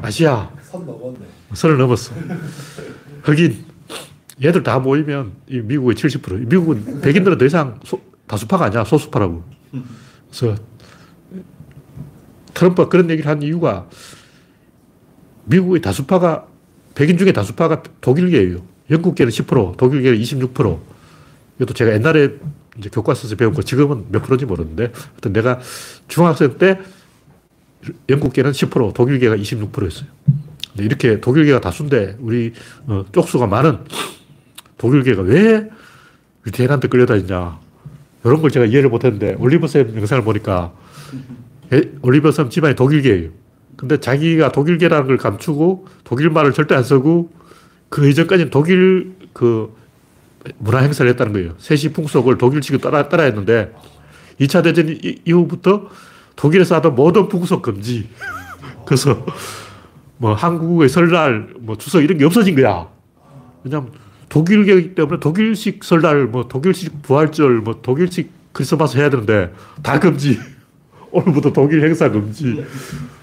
아시아. 선 넘었네. 선을 넘었어. 흑인. 얘들 다 모이면 이 미국의 70%. 미국은 백인들은 더 이상 소, 다수파가 아니야. 소수파라고. 그래서 트럼프가 그런 얘기를 한 이유가 미국의 다수파가 백인 중에 다수파가 독일계예요. 영국계는 10%, 독일계는 26%. 이것도 제가 옛날에 이제 교과서에서 배운 거 지금은 몇 프로인지 모르는데 하여튼 내가 중학생 때 영국계는 10%, 독일계가 26%였어요. 이렇게 독일계가 다수인데 우리 어, 쪽수가 많은 독일계가 왜 유태인한테 끌려다니냐. 이런 걸 제가 이해를 못했는데 올리버쌤 영상을 보니까 올리버쌤 집안이 독일계예요. 근데 자기가 독일계라는 걸 감추고 독일말을 절대 안 쓰고 그 이전까지는 독일 그 문화 행사를 했다는 거예요. 세시 풍속을 독일식으로 따라, 따라 했는데 2차 대전 이후부터 독일에서 하던 모든 풍속 금지. 그래서 뭐 한국의 설날, 뭐 추석 이런 게 없어진 거야. 왜냐면 독일계이기 때문에 독일식 설날, 뭐 독일식 부활절, 뭐 독일식 크리스마스 해야 되는데 다 금지. [LAUGHS] 오늘부터 독일 행사 금지.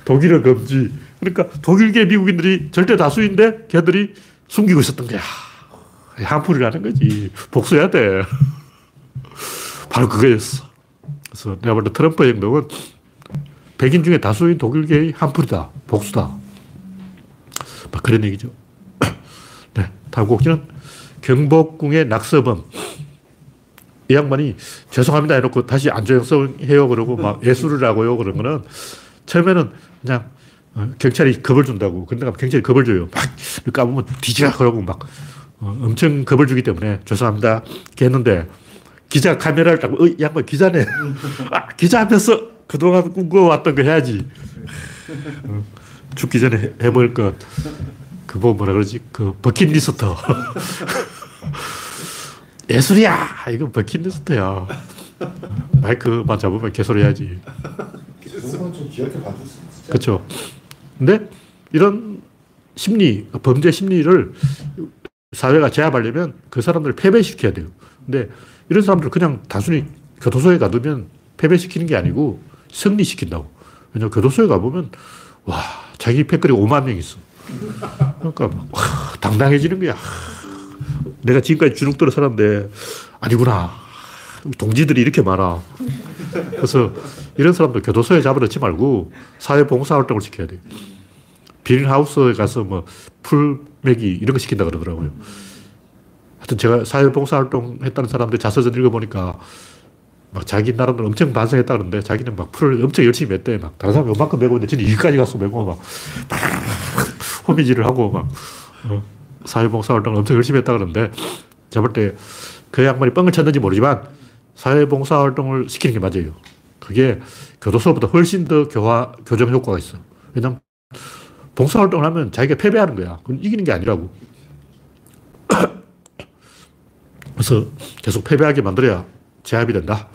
독일어 금지. 그러니까 독일계 미국인들이 절대 다수인데 걔들이 숨기고 있었던 거야. 한풀이라는 거지. 복수해야 돼. 바로 그거였어. 그래서 내가 볼 때 트럼프 행동은 백인 중에 다수인 독일계의 한풀이다. 복수다. 막 그런 얘기죠. [CLEARS THROAT] 네. 다음 곡지는 경복궁의 낙서범. 이 양반이 죄송합니다 해놓고 다시 안조영성해요 그러고 막 예술을 하고요 그런 거는 처음에는 그냥 어, 경찰이 겁을 준다고. 그런데 경찰이 겁을 줘요. 막 까보면 뒤지라 그러고 막 어, 엄청 겁을 주기 때문에 죄송합니다. 이렇게 했는데 기자 카메라를 딱, 어, 양반 기자네. [LAUGHS] 아, 기자 앞에서 그동안 꿈꿔왔던 거 해야지. 어, 죽기 전에 해볼 것. 그뭐 뭐라 그러지? 그 버킷리스트. [LAUGHS] 예술이야! 이건 버킷리스트야. 마이크만 잡으면 개소리 해야지. 그렇죠. 근데 이런 심리, 범죄 심리를 사회가 제압하려면 그 사람들을 패배시켜야 돼요. 근데 이런 사람들 그냥 단순히 교도소에 가두면 패배시키는 게 아니고 승리시킨다고. 왜냐면 교도소에 가보면, 와, 자기 패거리 5만 명 있어. 그러니까 막, 와, 당당해지는 거야. 내가 지금까지 주눅들어 살았는데, 아니구나. 동지들이 이렇게 많아. 그래서 이런 사람들 교도소에 잡아넣지 말고 사회봉사활동을 시켜야 돼요. 비닐하우스에 가서 뭐 풀 매기 이런 거 시킨다 그러더라고요. 하여튼 제가 사회봉사활동 했다는 사람들 자서전 읽어보니까 막 자기 나름대로 엄청 반성했다 그러는데 자기는 막 풀을 엄청 열심히 맸대. 막 다른 사람 요만큼 메고 있는데 진짜 여기까지 가서 메고 막, 막 [LAUGHS] 호미질을 하고 막 어, 사회봉사활동을 엄청 열심히 했다 그러는데 제가 볼 때 그 양반이 뻥을 쳤는지 모르지만 사회봉사활동을 시키는 게 맞아요. 그게 교도소보다 훨씬 더 교화, 교정 효과가 있어. 왜냐면 봉사활동을 하면 자기가 패배하는 거야. 그건 이기는 게 아니라고. [COUGHS] 그래서 계속 패배하게 만들어야 제압이 된다.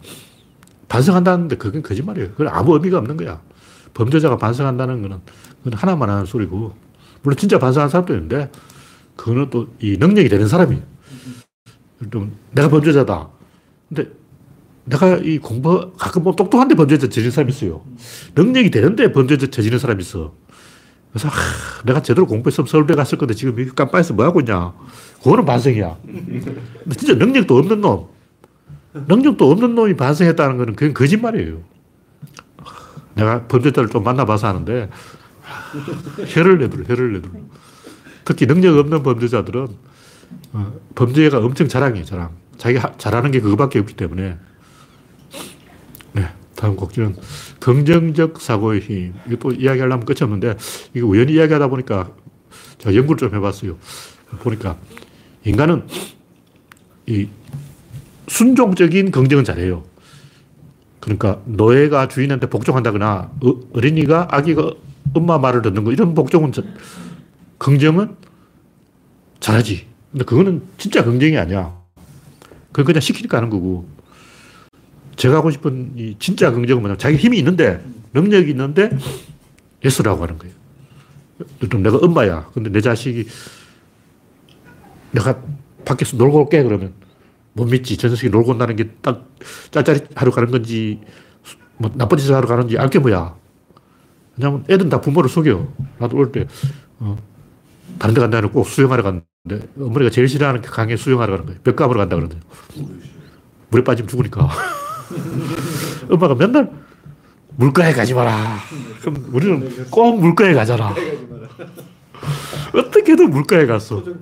반성한다는데 그건 거짓말이에요. 그건 아무 의미가 없는 거야. 범죄자가 반성한다는 거는 그건 하나만 하는 소리고. 물론 진짜 반성한 사람도 있는데 그거는 또 이 능력이 되는 사람이에요. 내가 범죄자다. 근데 내가 이 공부, 가끔 뭐 똑똑한데 범죄자 저지른 사람이 있어요. 능력이 되는데 범죄자 저지른 사람이 있어. 그래서, 하, 내가 제대로 공부했으면 서울대 갔을 건데 지금 이 깜빵에서 뭐 하고 있냐. 그거는 반성이야. 근데 진짜 능력도 없는 놈. 능력도 없는 놈이 반성했다는 거는 그건 거짓말이에요. 내가 범죄자를 좀 만나봐서 하는데, 혀를 내둘러, 혀를 내둘러. 특히 능력 없는 범죄자들은 어, 범죄가 엄청 자랑이에요, 자랑. 자기가 잘하는 게 그거밖에 없기 때문에. 네. 다음 곡지는 긍정적 사고의 힘. 이거 이야기하려면 끝이 없는데, 이거 우연히 이야기하다 보니까 제가 연구를 좀 해봤어요. 보니까 인간은 이 순종적인 긍정은 잘해요. 그러니까 노예가 주인한테 복종한다거나 어, 어린이가 아기가 엄마 말을 듣는 거 이런 복종은 긍정은 잘하지. 근데 그거는 진짜 긍정이 아니야. 그건 그냥 시키니까 하는 거고. 제가 하고 싶은 이 진짜 긍정은 뭐냐 자기 힘이 있는데, 능력이 있는데, 예수라고 하는 거예요. 좀 내가 엄마야. 근데 내 자식이 내가 밖에서 놀고 올게 그러면 못 믿지. 저 녀석이 놀고 온다는 게 딱 짤짤이 하러 가는 건지, 뭐 나쁜 짓을 하러 가는지 알게 뭐야. 왜냐면 애들은 다 부모를 속여. 나도 올 때, 어, 다른 데 간다 는 꼭 수영하러 갔는데, 어머니가 제일 싫어하는 게 강에 수영하러 가는 거예요. 벽감으로 간다 그러거든요. 물에 빠지면 죽으니까. [LAUGHS] [LAUGHS] 엄마가 맨날 물가에 가지 마라. 그럼 우리는 꼭 물가에 가잖아. 어떻게든 물가에 갔어. [LAUGHS]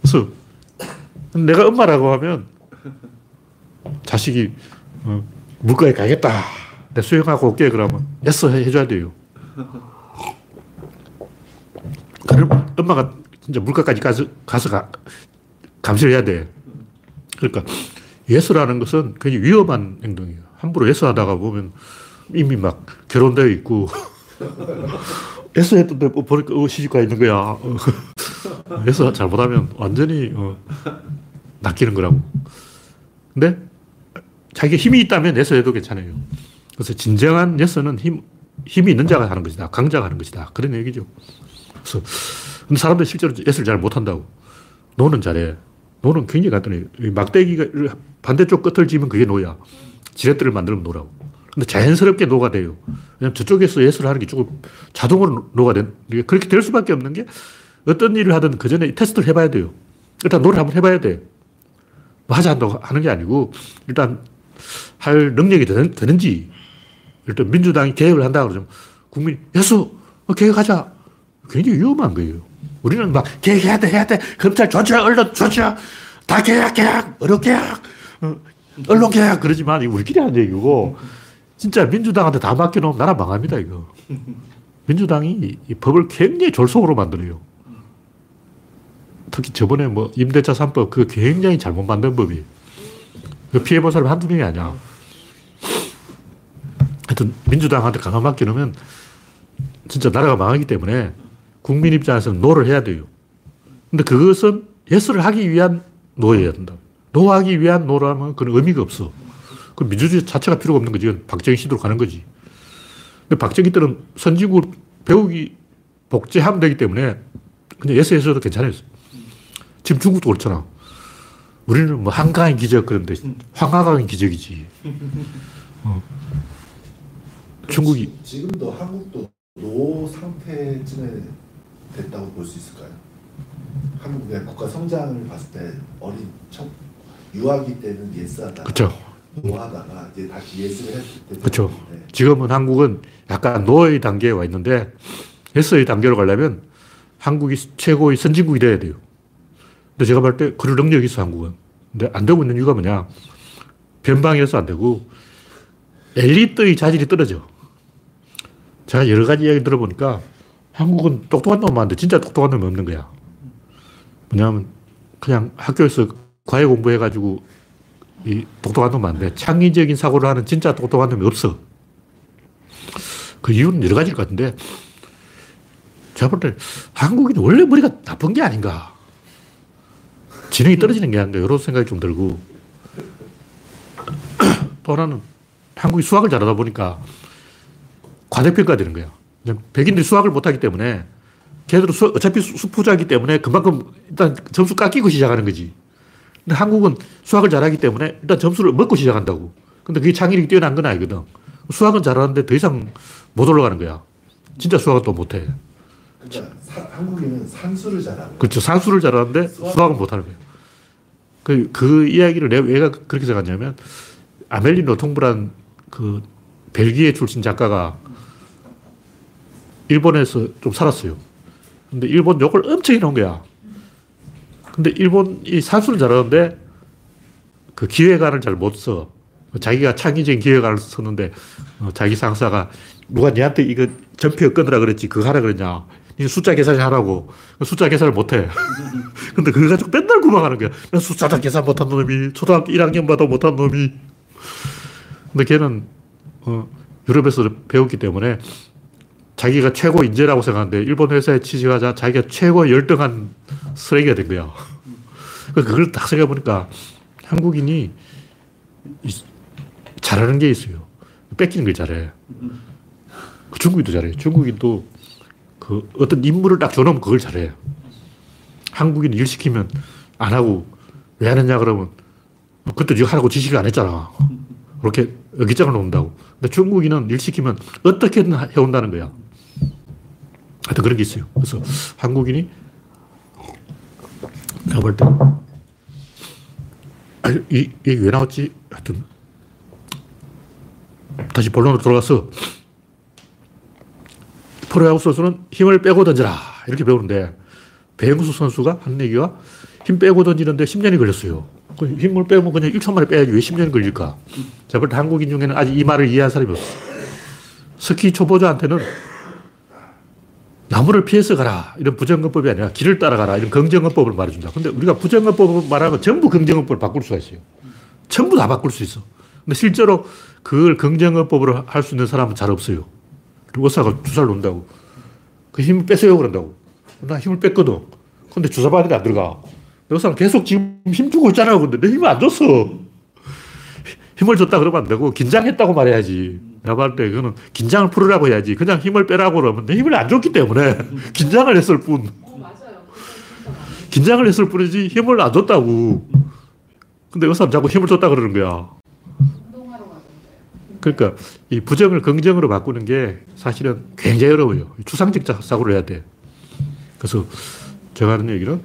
그래서 내가 엄마라고 하면 자식이 어, 물가에 가겠다. 내 수영하고 올게 그러면 yes 해줘야 돼요. 그럼 엄마가 진짜 물가까지 가서, 가서 가, 감시를 해야 돼. 그러니까 yes라는 것은 굉장히 위험한 행동이에요. 함부로 yes 하다가 보면 이미 막 결혼되어 있고 [LAUGHS] yes 했던데 뭐 보니까 어, 시집가 있는 거야. [LAUGHS] 어. yes 잘못하면 완전히 어, 낚이는 거라고. 근데 자기가 힘이 있다면 yes 해도 괜찮아요. 그래서 진정한 yes는 힘, 힘이 있는 자가 하는 것이다. 강자가 하는 것이다. 그런 얘기죠. 그래서 근데 사람들이 실제로 yes를 잘 못한다고. no는 잘해. no는 굉장히 간단해. 막대기가 반대쪽 끝을 쥐면 그게 no야. 지렛대를 만들면 no라고. 근데 자연스럽게 no가 돼요. 왜냐면 저쪽에서 yes를 하는 게 조금 자동으로 no가 된, 그렇게 될 수밖에 없는 게 어떤 일을 하든 그 전에 테스트를 해봐야 돼요. 일단 no를 한번 해봐야 돼. 뭐 하자 한다고 하는 게 아니고 일단 할 능력이 되는, 되는지 일단 민주당이 개혁을 한다 그러면 국민이 yes 어, 개혁하자. 굉장히 위험한 거예요. 우리는 막 개혁해야 돼, 해야 돼. 검찰 조져, 언론 조져, 다 개혁, 개혁, 어려 개혁, 어, 언론 개혁 그러지만 우리끼리 하는 얘기고 진짜 민주당한테 다 맡겨놓으면 나라 망합니다 이거. 민주당이 이 법을 굉장히 졸속으로 만들어요. 특히 저번에 뭐 임대차 3법 그거 굉장히 잘못 만든 법이에요. 그 피해 본 사람이 한두 명이 아니야. 하여튼 민주당한테 그냥 맡겨놓으면 진짜 나라가 망하기 때문에 국민 입장에서는 no를 해야 돼요. 근데 그것은 yes를 하기 위한 no여야 된다. no하기 위한 no라면 그런 의미가 없어. 그 민주주의 자체가 필요가 없는 거지. 박정희 시대로 가는 거지. 근데 박정희 때는 선진국을 배우기, 복제하면 되기 때문에 그냥 yes 해서도 괜찮아요. 지금 중국도 그렇잖아. 우리는 뭐 한강의 기적 그런데 황하강의 기적이지. 어. 중국이. 지금도 한국도 no 상태쯤에 됐다고 볼 수 있을까요? 한국의 국가 성장을 봤을 때 어린 첫 유아기 때는 yes하다가 그쵸. no하다가 이제 다시 yes를 했을 때. 네. 지금은 한국은 약간 no의 단계에 와 있는데 yes의 단계로 가려면 한국이 최고의 선진국이 돼야 돼요. 근데 제가 볼 때 그럴 능력이 있어, 한국은. 근데 안 되고 있는 이유가 뭐냐. 변방이어서 안 되고 엘리트의 자질이 떨어져. 제가 여러 가지 이야기 들어보니까 한국은 똑똑한 놈 많은데 진짜 똑똑한 놈이 없는 거야. 뭐냐면 그냥 학교에서 과외 공부해가지고 이 똑똑한 놈 많은데 창의적인 사고를 하는 진짜 똑똑한 놈이 없어. 그 이유는 여러 가지일 것 같은데 제가 볼때 한국인이 원래 머리가 나쁜 게 아닌가. 지능이 떨어지는 게 아닌가. 이런 생각이 좀 들고 [CLEARS THROAT] 또 하나는 한국이 수학을 잘하다 보니까 과대평가되는 거야. 백인들이 수학을 못하기 때문에 걔들은 수, 어차피 수포자이기 때문에 그만큼 일단 점수 깎이고 시작하는 거지. 근데 한국은 수학을 잘하기 때문에 일단 점수를 먹고 시작한다고. 근데 그게 창의력이 뛰어난 건 아니거든. 수학은 잘하는데 더 이상 못 올라가는 거야. 진짜 수학은 또 못해. 그러니까 사- 한국인은 산수를 잘하고 그렇죠. 산수를 잘하는데 수학은 못하는 거예요. 그, 그 이야기를 내가 왜 그렇게 생각하냐면 아멜리 노 통브란 그 벨기에 출신 작가가 일본에서 좀 살았어요. 근데 일본 욕을 엄청 해놓은 거야. 근데 일본이 산수를 잘하는데 그 기획안을 잘 못 써. 자기가 창의적인 기획안을 썼는데 어, 자기 상사가 누가 니한테 이거 전표 끊으라 그랬지 그거 하라 그랬냐. 니 숫자 계산 하라고. 숫자 계산을 못 해. [LAUGHS] 근데 그거 가지고 맨날 구박하는 거야. 나 숫자도 계산 못한 놈이, 초등학교 1학년 봐도 못한 놈이. 근데 걔는, 어, 유럽에서 배웠기 때문에 자기가 최고 인재라고 생각하는데 일본 회사에 취직하자 자기가 최고 열등한 쓰레기가 된 거야. 그러니까 그걸 딱 생각해보니까 한국인이 이- 잘하는 게 있어요. 뺏기는 걸 잘해. 그 중국인도 잘해. 중국인도 그 어떤 임무를 딱 줘놓으면 그걸 잘해. 한국인 일 시키면 안 하고 왜 안 했냐 그러면 그때 네가 하라고 지시를 안 했잖아. 그렇게 어깃장을 놓는다고. 근데 중국인은 일 시키면 어떻게든 하- 해온다는 거야. 하여튼 그런 게 있어요. 그래서 한국인이 내가 볼때 이, 얘기 왜 나왔지? 하여튼, 다시 본론으로 돌아가서, 프로야구 선수는 힘을 빼고 던져라. 이렇게 배우는데, 배영수 선수가 하는 얘기가 힘 빼고 던지는데 10년이 걸렸어요. 그 힘을 빼면 그냥 1초 만에 빼야지 왜 10년이 걸릴까? 제가 볼때 한국인 중에는 아직 이 말을 이해한 사람이 없어. 스키 초보자한테는 나무를 피해서 가라. 이런 부정근법이 아니라 길을 따라가라. 이런 긍정근법을 말해준다. 근데 우리가 부정근법을 말하면 전부 긍정근법을 바꿀 수가 있어요. 전부 다 바꿀 수 있어. 근데 실제로 그걸 긍정근법으로 할 수 있는 사람은 잘 없어요. 의사가 주사를 놓는다고. 그 힘을 빼세요. 그런다고. 나 힘을 뺐거든. 근데 주사 받는데 안 들어가. 의사는 계속 지금 힘 주고 있잖아. 근데 내 힘을 안 줬어. 힘을 줬다 그러면 안 되고, 긴장했다고 말해야지. 내가 봤을 때 그거는 긴장을 풀으라고 해야지. 그냥 힘을 빼라고 그러면 내 힘을 안 줬기 때문에 [LAUGHS] 긴장을 했을 뿐. 긴장을 했을 뿐이지 힘을 안 줬다고. 근데 의사는 자꾸 힘을 줬다 그러는 거야. 그러니까 이 부정을 긍정으로 바꾸는 게 사실은 굉장히 어려워요. 추상적 사고를 해야 돼. 그래서 제가 하는 얘기는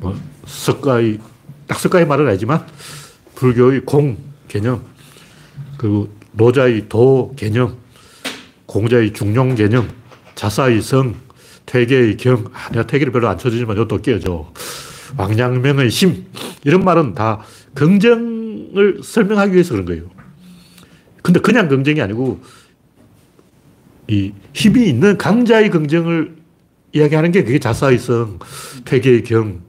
뭐 석가의 딱 석가의 말은 아니지만 불교의 공 개념 그리고 노자의 도 개념 공자의 중용 개념 자사의 성 퇴계의 경 아, 내가 퇴계를 별로 안 쳐주지만 이것도 끼어져 왕양명의 심 이런 말은 다 긍정을 설명하기 위해서 그런 거예요. 근데 그냥 긍정이 아니고 이 힘이 있는 강자의 긍정을 이야기하는 게 그게 자사의 성, 퇴계의 경.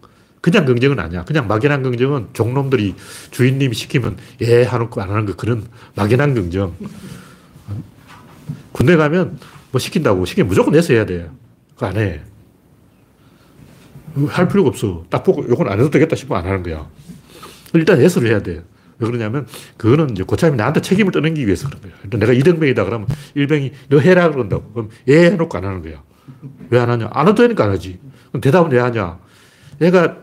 그냥 긍정은 아니야. 그냥 막연한 긍정은 종놈들이 주인님이 시키면 예 하는 거 안 하는 거 그런 막연한 긍정. 군대 가면 뭐 시킨다고 시키면 무조건 내서 해야 돼. 그거 안 해. 할 필요가 없어. 딱 보고 이건 안 해도 되겠다 싶으면 안 하는 거야. 일단 예술을 해야 돼. 왜 그러냐면, 그거는 이제 고참이 나한테 책임을 떠넘기기 위해서 그런 거야. 내가 이등병이다 그러면 일병이 너 해라 그런다고. 그럼 예 해놓고 안 하는 거야. 왜 안 하냐? 안 해도 되니까 안 하지. 그럼 대답은 왜 하냐? 얘가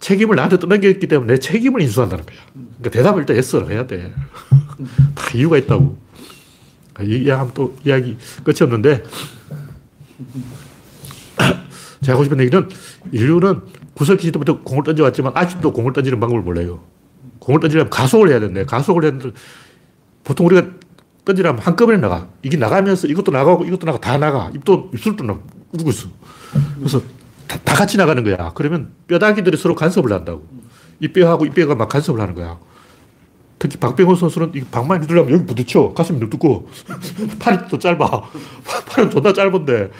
책임을 나한테 떠넘겼기 때문에 내 책임을 인수한다는 거야. 그러니까 대답을 일단 예스로 해야 돼. [LAUGHS] 다 이유가 있다고. 이 이야기하면 또 이야기 끝이 없는데, [COUGHS] 제가 하고 싶은 얘기는 인류는 구석기 때부터 공을 던져왔지만 아직도 공을 던지는 방법을 몰라요. 공을 던지려면 가속을 해야 되는데 가속을 했는데 보통 우리가 던지려면 한꺼번에 나가. 이게 나가면서 이것도 나가고 이것도 나가 다 나가. 입도 입술도 나고 울고 있어. 그래서 다, 다 같이 나가는 거야. 그러면 뼈다귀들이 서로 간섭을 한다고. 이 뼈하고 이 뼈가 막 간섭을 하는 거야. 특히 박병호 선수는 이 방망이 휘두르면 여기 부딪혀. 가슴이 두껍고. [LAUGHS] 팔이 또 짧아. [LAUGHS] 팔은 존나 짧은데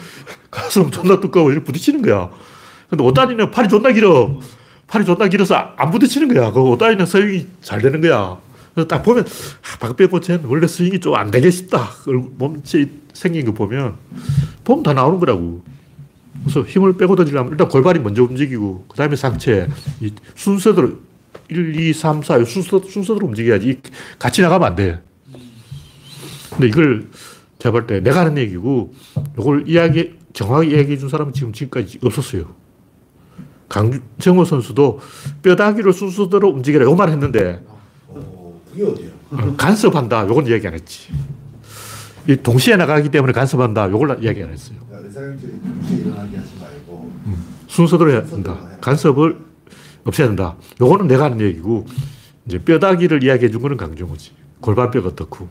가슴은 존나 두꺼워. 이렇게 부딪히는 거야. 근데 오다니는 팔이 존나 길어. 팔이 존나 길어서 안 부딪히는 거야. 그 오다니는 스윙이 잘 되는 거야. 그래서 딱 보면, 아, 박병호 쟤는 원래 스윙이 좀 안 되게 싶다. 몸체 생긴 거 보면, 보면 다 나오는 거라고. 그래서 힘을 빼고 던지려면 일단 골반이 먼저 움직이고, 그 다음에 상체, 이 순서대로 1, 2, 3, 4 순서, 순서대로 움직여야지. 같이 나가면 안 돼. 근데 이걸 제가 볼 때 내가 하는 얘기고, 이걸 이야기, 정확하게 이야기해 준 사람은 지금 지금까지 없었어요. 강정호 선수도 뼈다귀를 순서대로 움직이라 요말 했는데, 어, 그게 어디야? 어, 간섭한다. 요건 이야기 안 했지. 이 동시에 나가기 때문에 간섭한다. 요걸 이야기 안 했어요. 동시에 일어나게 하지 말고 순서대로 해야 된다. 간섭을 없애야 된다. 요거는 내가 하는 얘기고, 이제 뼈다귀를 이야기해 준 거는 강정호지. 골반뼈가 어떻고.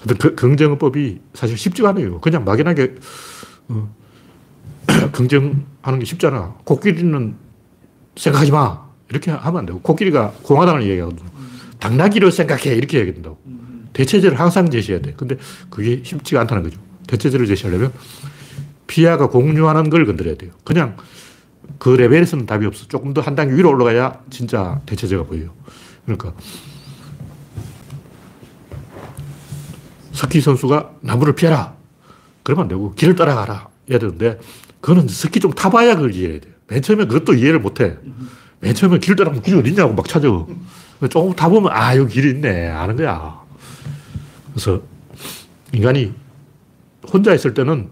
근데 그 긍정법이 사실 쉽지가 않아요. 그냥 막연하게, 어, [CLEARS THROAT] 긍정하는 게 쉽잖아. 코끼리는 생각하지 마. 이렇게 하면 안 되고. 코끼리가 공화당을 얘기하거든. 당나귀를 생각해. 이렇게 얘기해야 된다고. 대체제를 항상 제시해야 돼. 근데 그게 쉽지가 않다는 거죠. 대체제를 제시하려면 피아가 공유하는 걸 건드려야 돼요. 그냥 그 레벨에서는 답이 없어. 조금 더 한 단계 위로 올라가야 진짜 대체제가 보여요. 그러니까 스키 선수가 나무를 피해라. 그러면 안 되고 길을 따라가라. 해야 되는데 그거는 스키 좀 타봐야 그걸 이해해야 돼요. 맨 처음에 그것도 이해를 못 해. 맨 처음에 길 따라가면 길이 어딨냐고 막 찾아. 조금 타보면 아, 여기 길이 있네. 아는 거야. 그래서 인간이 혼자 있을 때는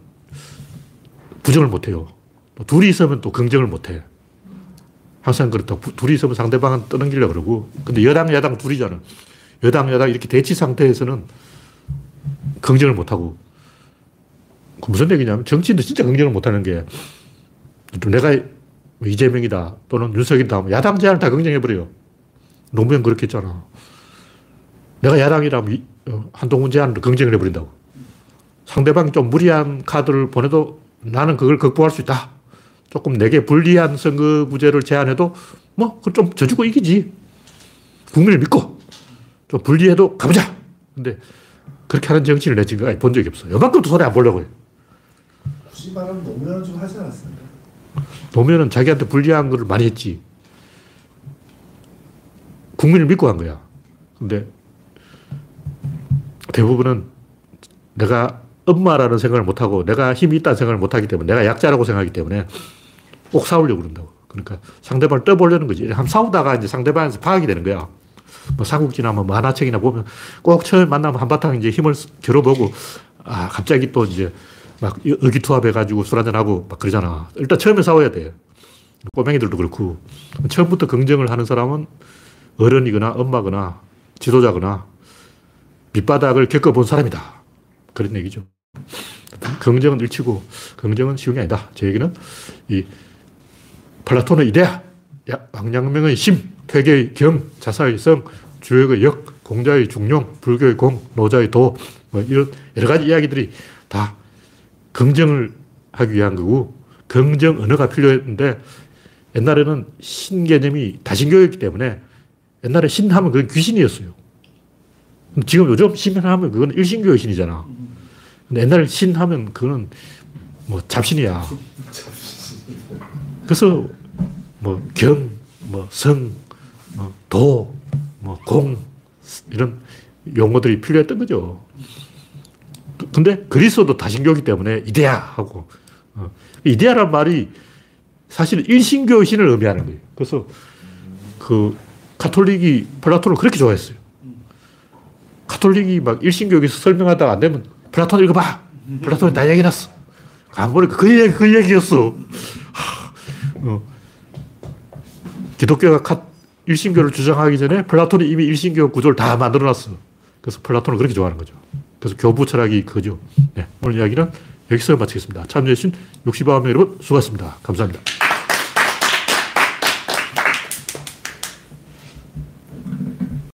부정을 못 해요. 또 둘이 있으면 또 긍정을 못 해. 항상 그렇다. 둘이 있으면 상대방은 떠넘기려고 그러고. 근데 여당, 야당 둘이잖아. 여당, 야당 이렇게 대치 상태에서는 긍정을 못 하고. 그 무슨 얘기냐면 정치인도 진짜 긍정을 못 하는 게 내가 이재명이다 또는 윤석이다 하면 야당 제안을 다 긍정해버려요. 노무현 그렇게 했잖아. 내가 야당이라면 이- 어, 한동훈 제안으로 경쟁을 해버린다고. 상대방이 좀 무리한 카드를 보내도 나는 그걸 극복할 수 있다. 조금 내게 불리한 선거구제를 제안해도 뭐, 그건 좀 져주고 이기지. 국민을 믿고 좀 불리해도 가보자. 근데 그렇게 하는 정치를 내 지금까지 본 적이 없어. 요만큼도 손에 안 보려고 해. 굳이 말하면 노무현은 좀 하지 않았습니까? 노무현은 자기한테 불리한 걸 많이 했지. 국민을 믿고 한 거야. 근데 대부분은 내가 엄마라는 생각을 못하고 내가 힘이 있다는 생각을 못하기 때문에 내가 약자라고 생각하기 때문에 꼭 싸우려고 그런다고. 그러니까 상대방을 떠보려는 거지. 한번 싸우다가 이제 상대방에서 파악이 되는 거야. 뭐 삼국지나 뭐 만화책이나 보면 꼭 처음 만나면 한바탕 이제 힘을 겨뤄보고 아, 갑자기 또 이제 막 의기투합해가지고 술 한잔하고 막 그러잖아. 일단 처음에 싸워야 돼. 꼬맹이들도 그렇고. 처음부터 긍정을 하는 사람은 어른이거나 엄마거나 지도자거나 밑바닥을 겪어본 사람이다. 그런 얘기죠. 긍정은 일치고 긍정은 쉬운 게 아니다. 제 얘기는 이 플라톤의 이데아, 왕양명의 심, 퇴계의 경, 자사의 성, 주역의 역, 공자의 중용, 불교의 공, 노자의 도, 뭐 이런 여러 가지 이야기들이 다 긍정을 하기 위한 거고, 긍정 언어가 필요했는데, 옛날에는 신 개념이 다신교였기 때문에, 옛날에 신 하면 그건 귀신이었어요. 지금 요즘 신하면 그건 일신교의 신이잖아. 근데 옛날에 신하면 그거는 뭐 잡신이야. 그래서 뭐 경, 뭐 성, 뭐 도, 뭐 공, 이런 용어들이 필요했던 거죠. 그- 근데 그리스도 다신교이기 때문에 이데아 하고 어. 이데아란 말이 사실 일신교의 신을 의미하는 거예요. 그래서 그 카톨릭이 플라톤을 그렇게 좋아했어요. 카톨릭이 막 일신교에서 설명하다가 안 되면 플라톤 읽어봐. 플라톤이 다 얘기해놨어. 안 보니까 그 얘기, 그 얘기였어. 하, 어. 기독교가 카, 일신교를 주장하기 전에 플라톤이 이미 일신교 구조를 다 만들어 놨어. 그래서 플라톤을 그렇게 좋아하는 거죠. 그래서 교부 철학이 그죠. 네, 오늘 이야기는 여기서 마치겠습니다. 참여해주신 69명 여러분 수고하셨습니다. 감사합니다.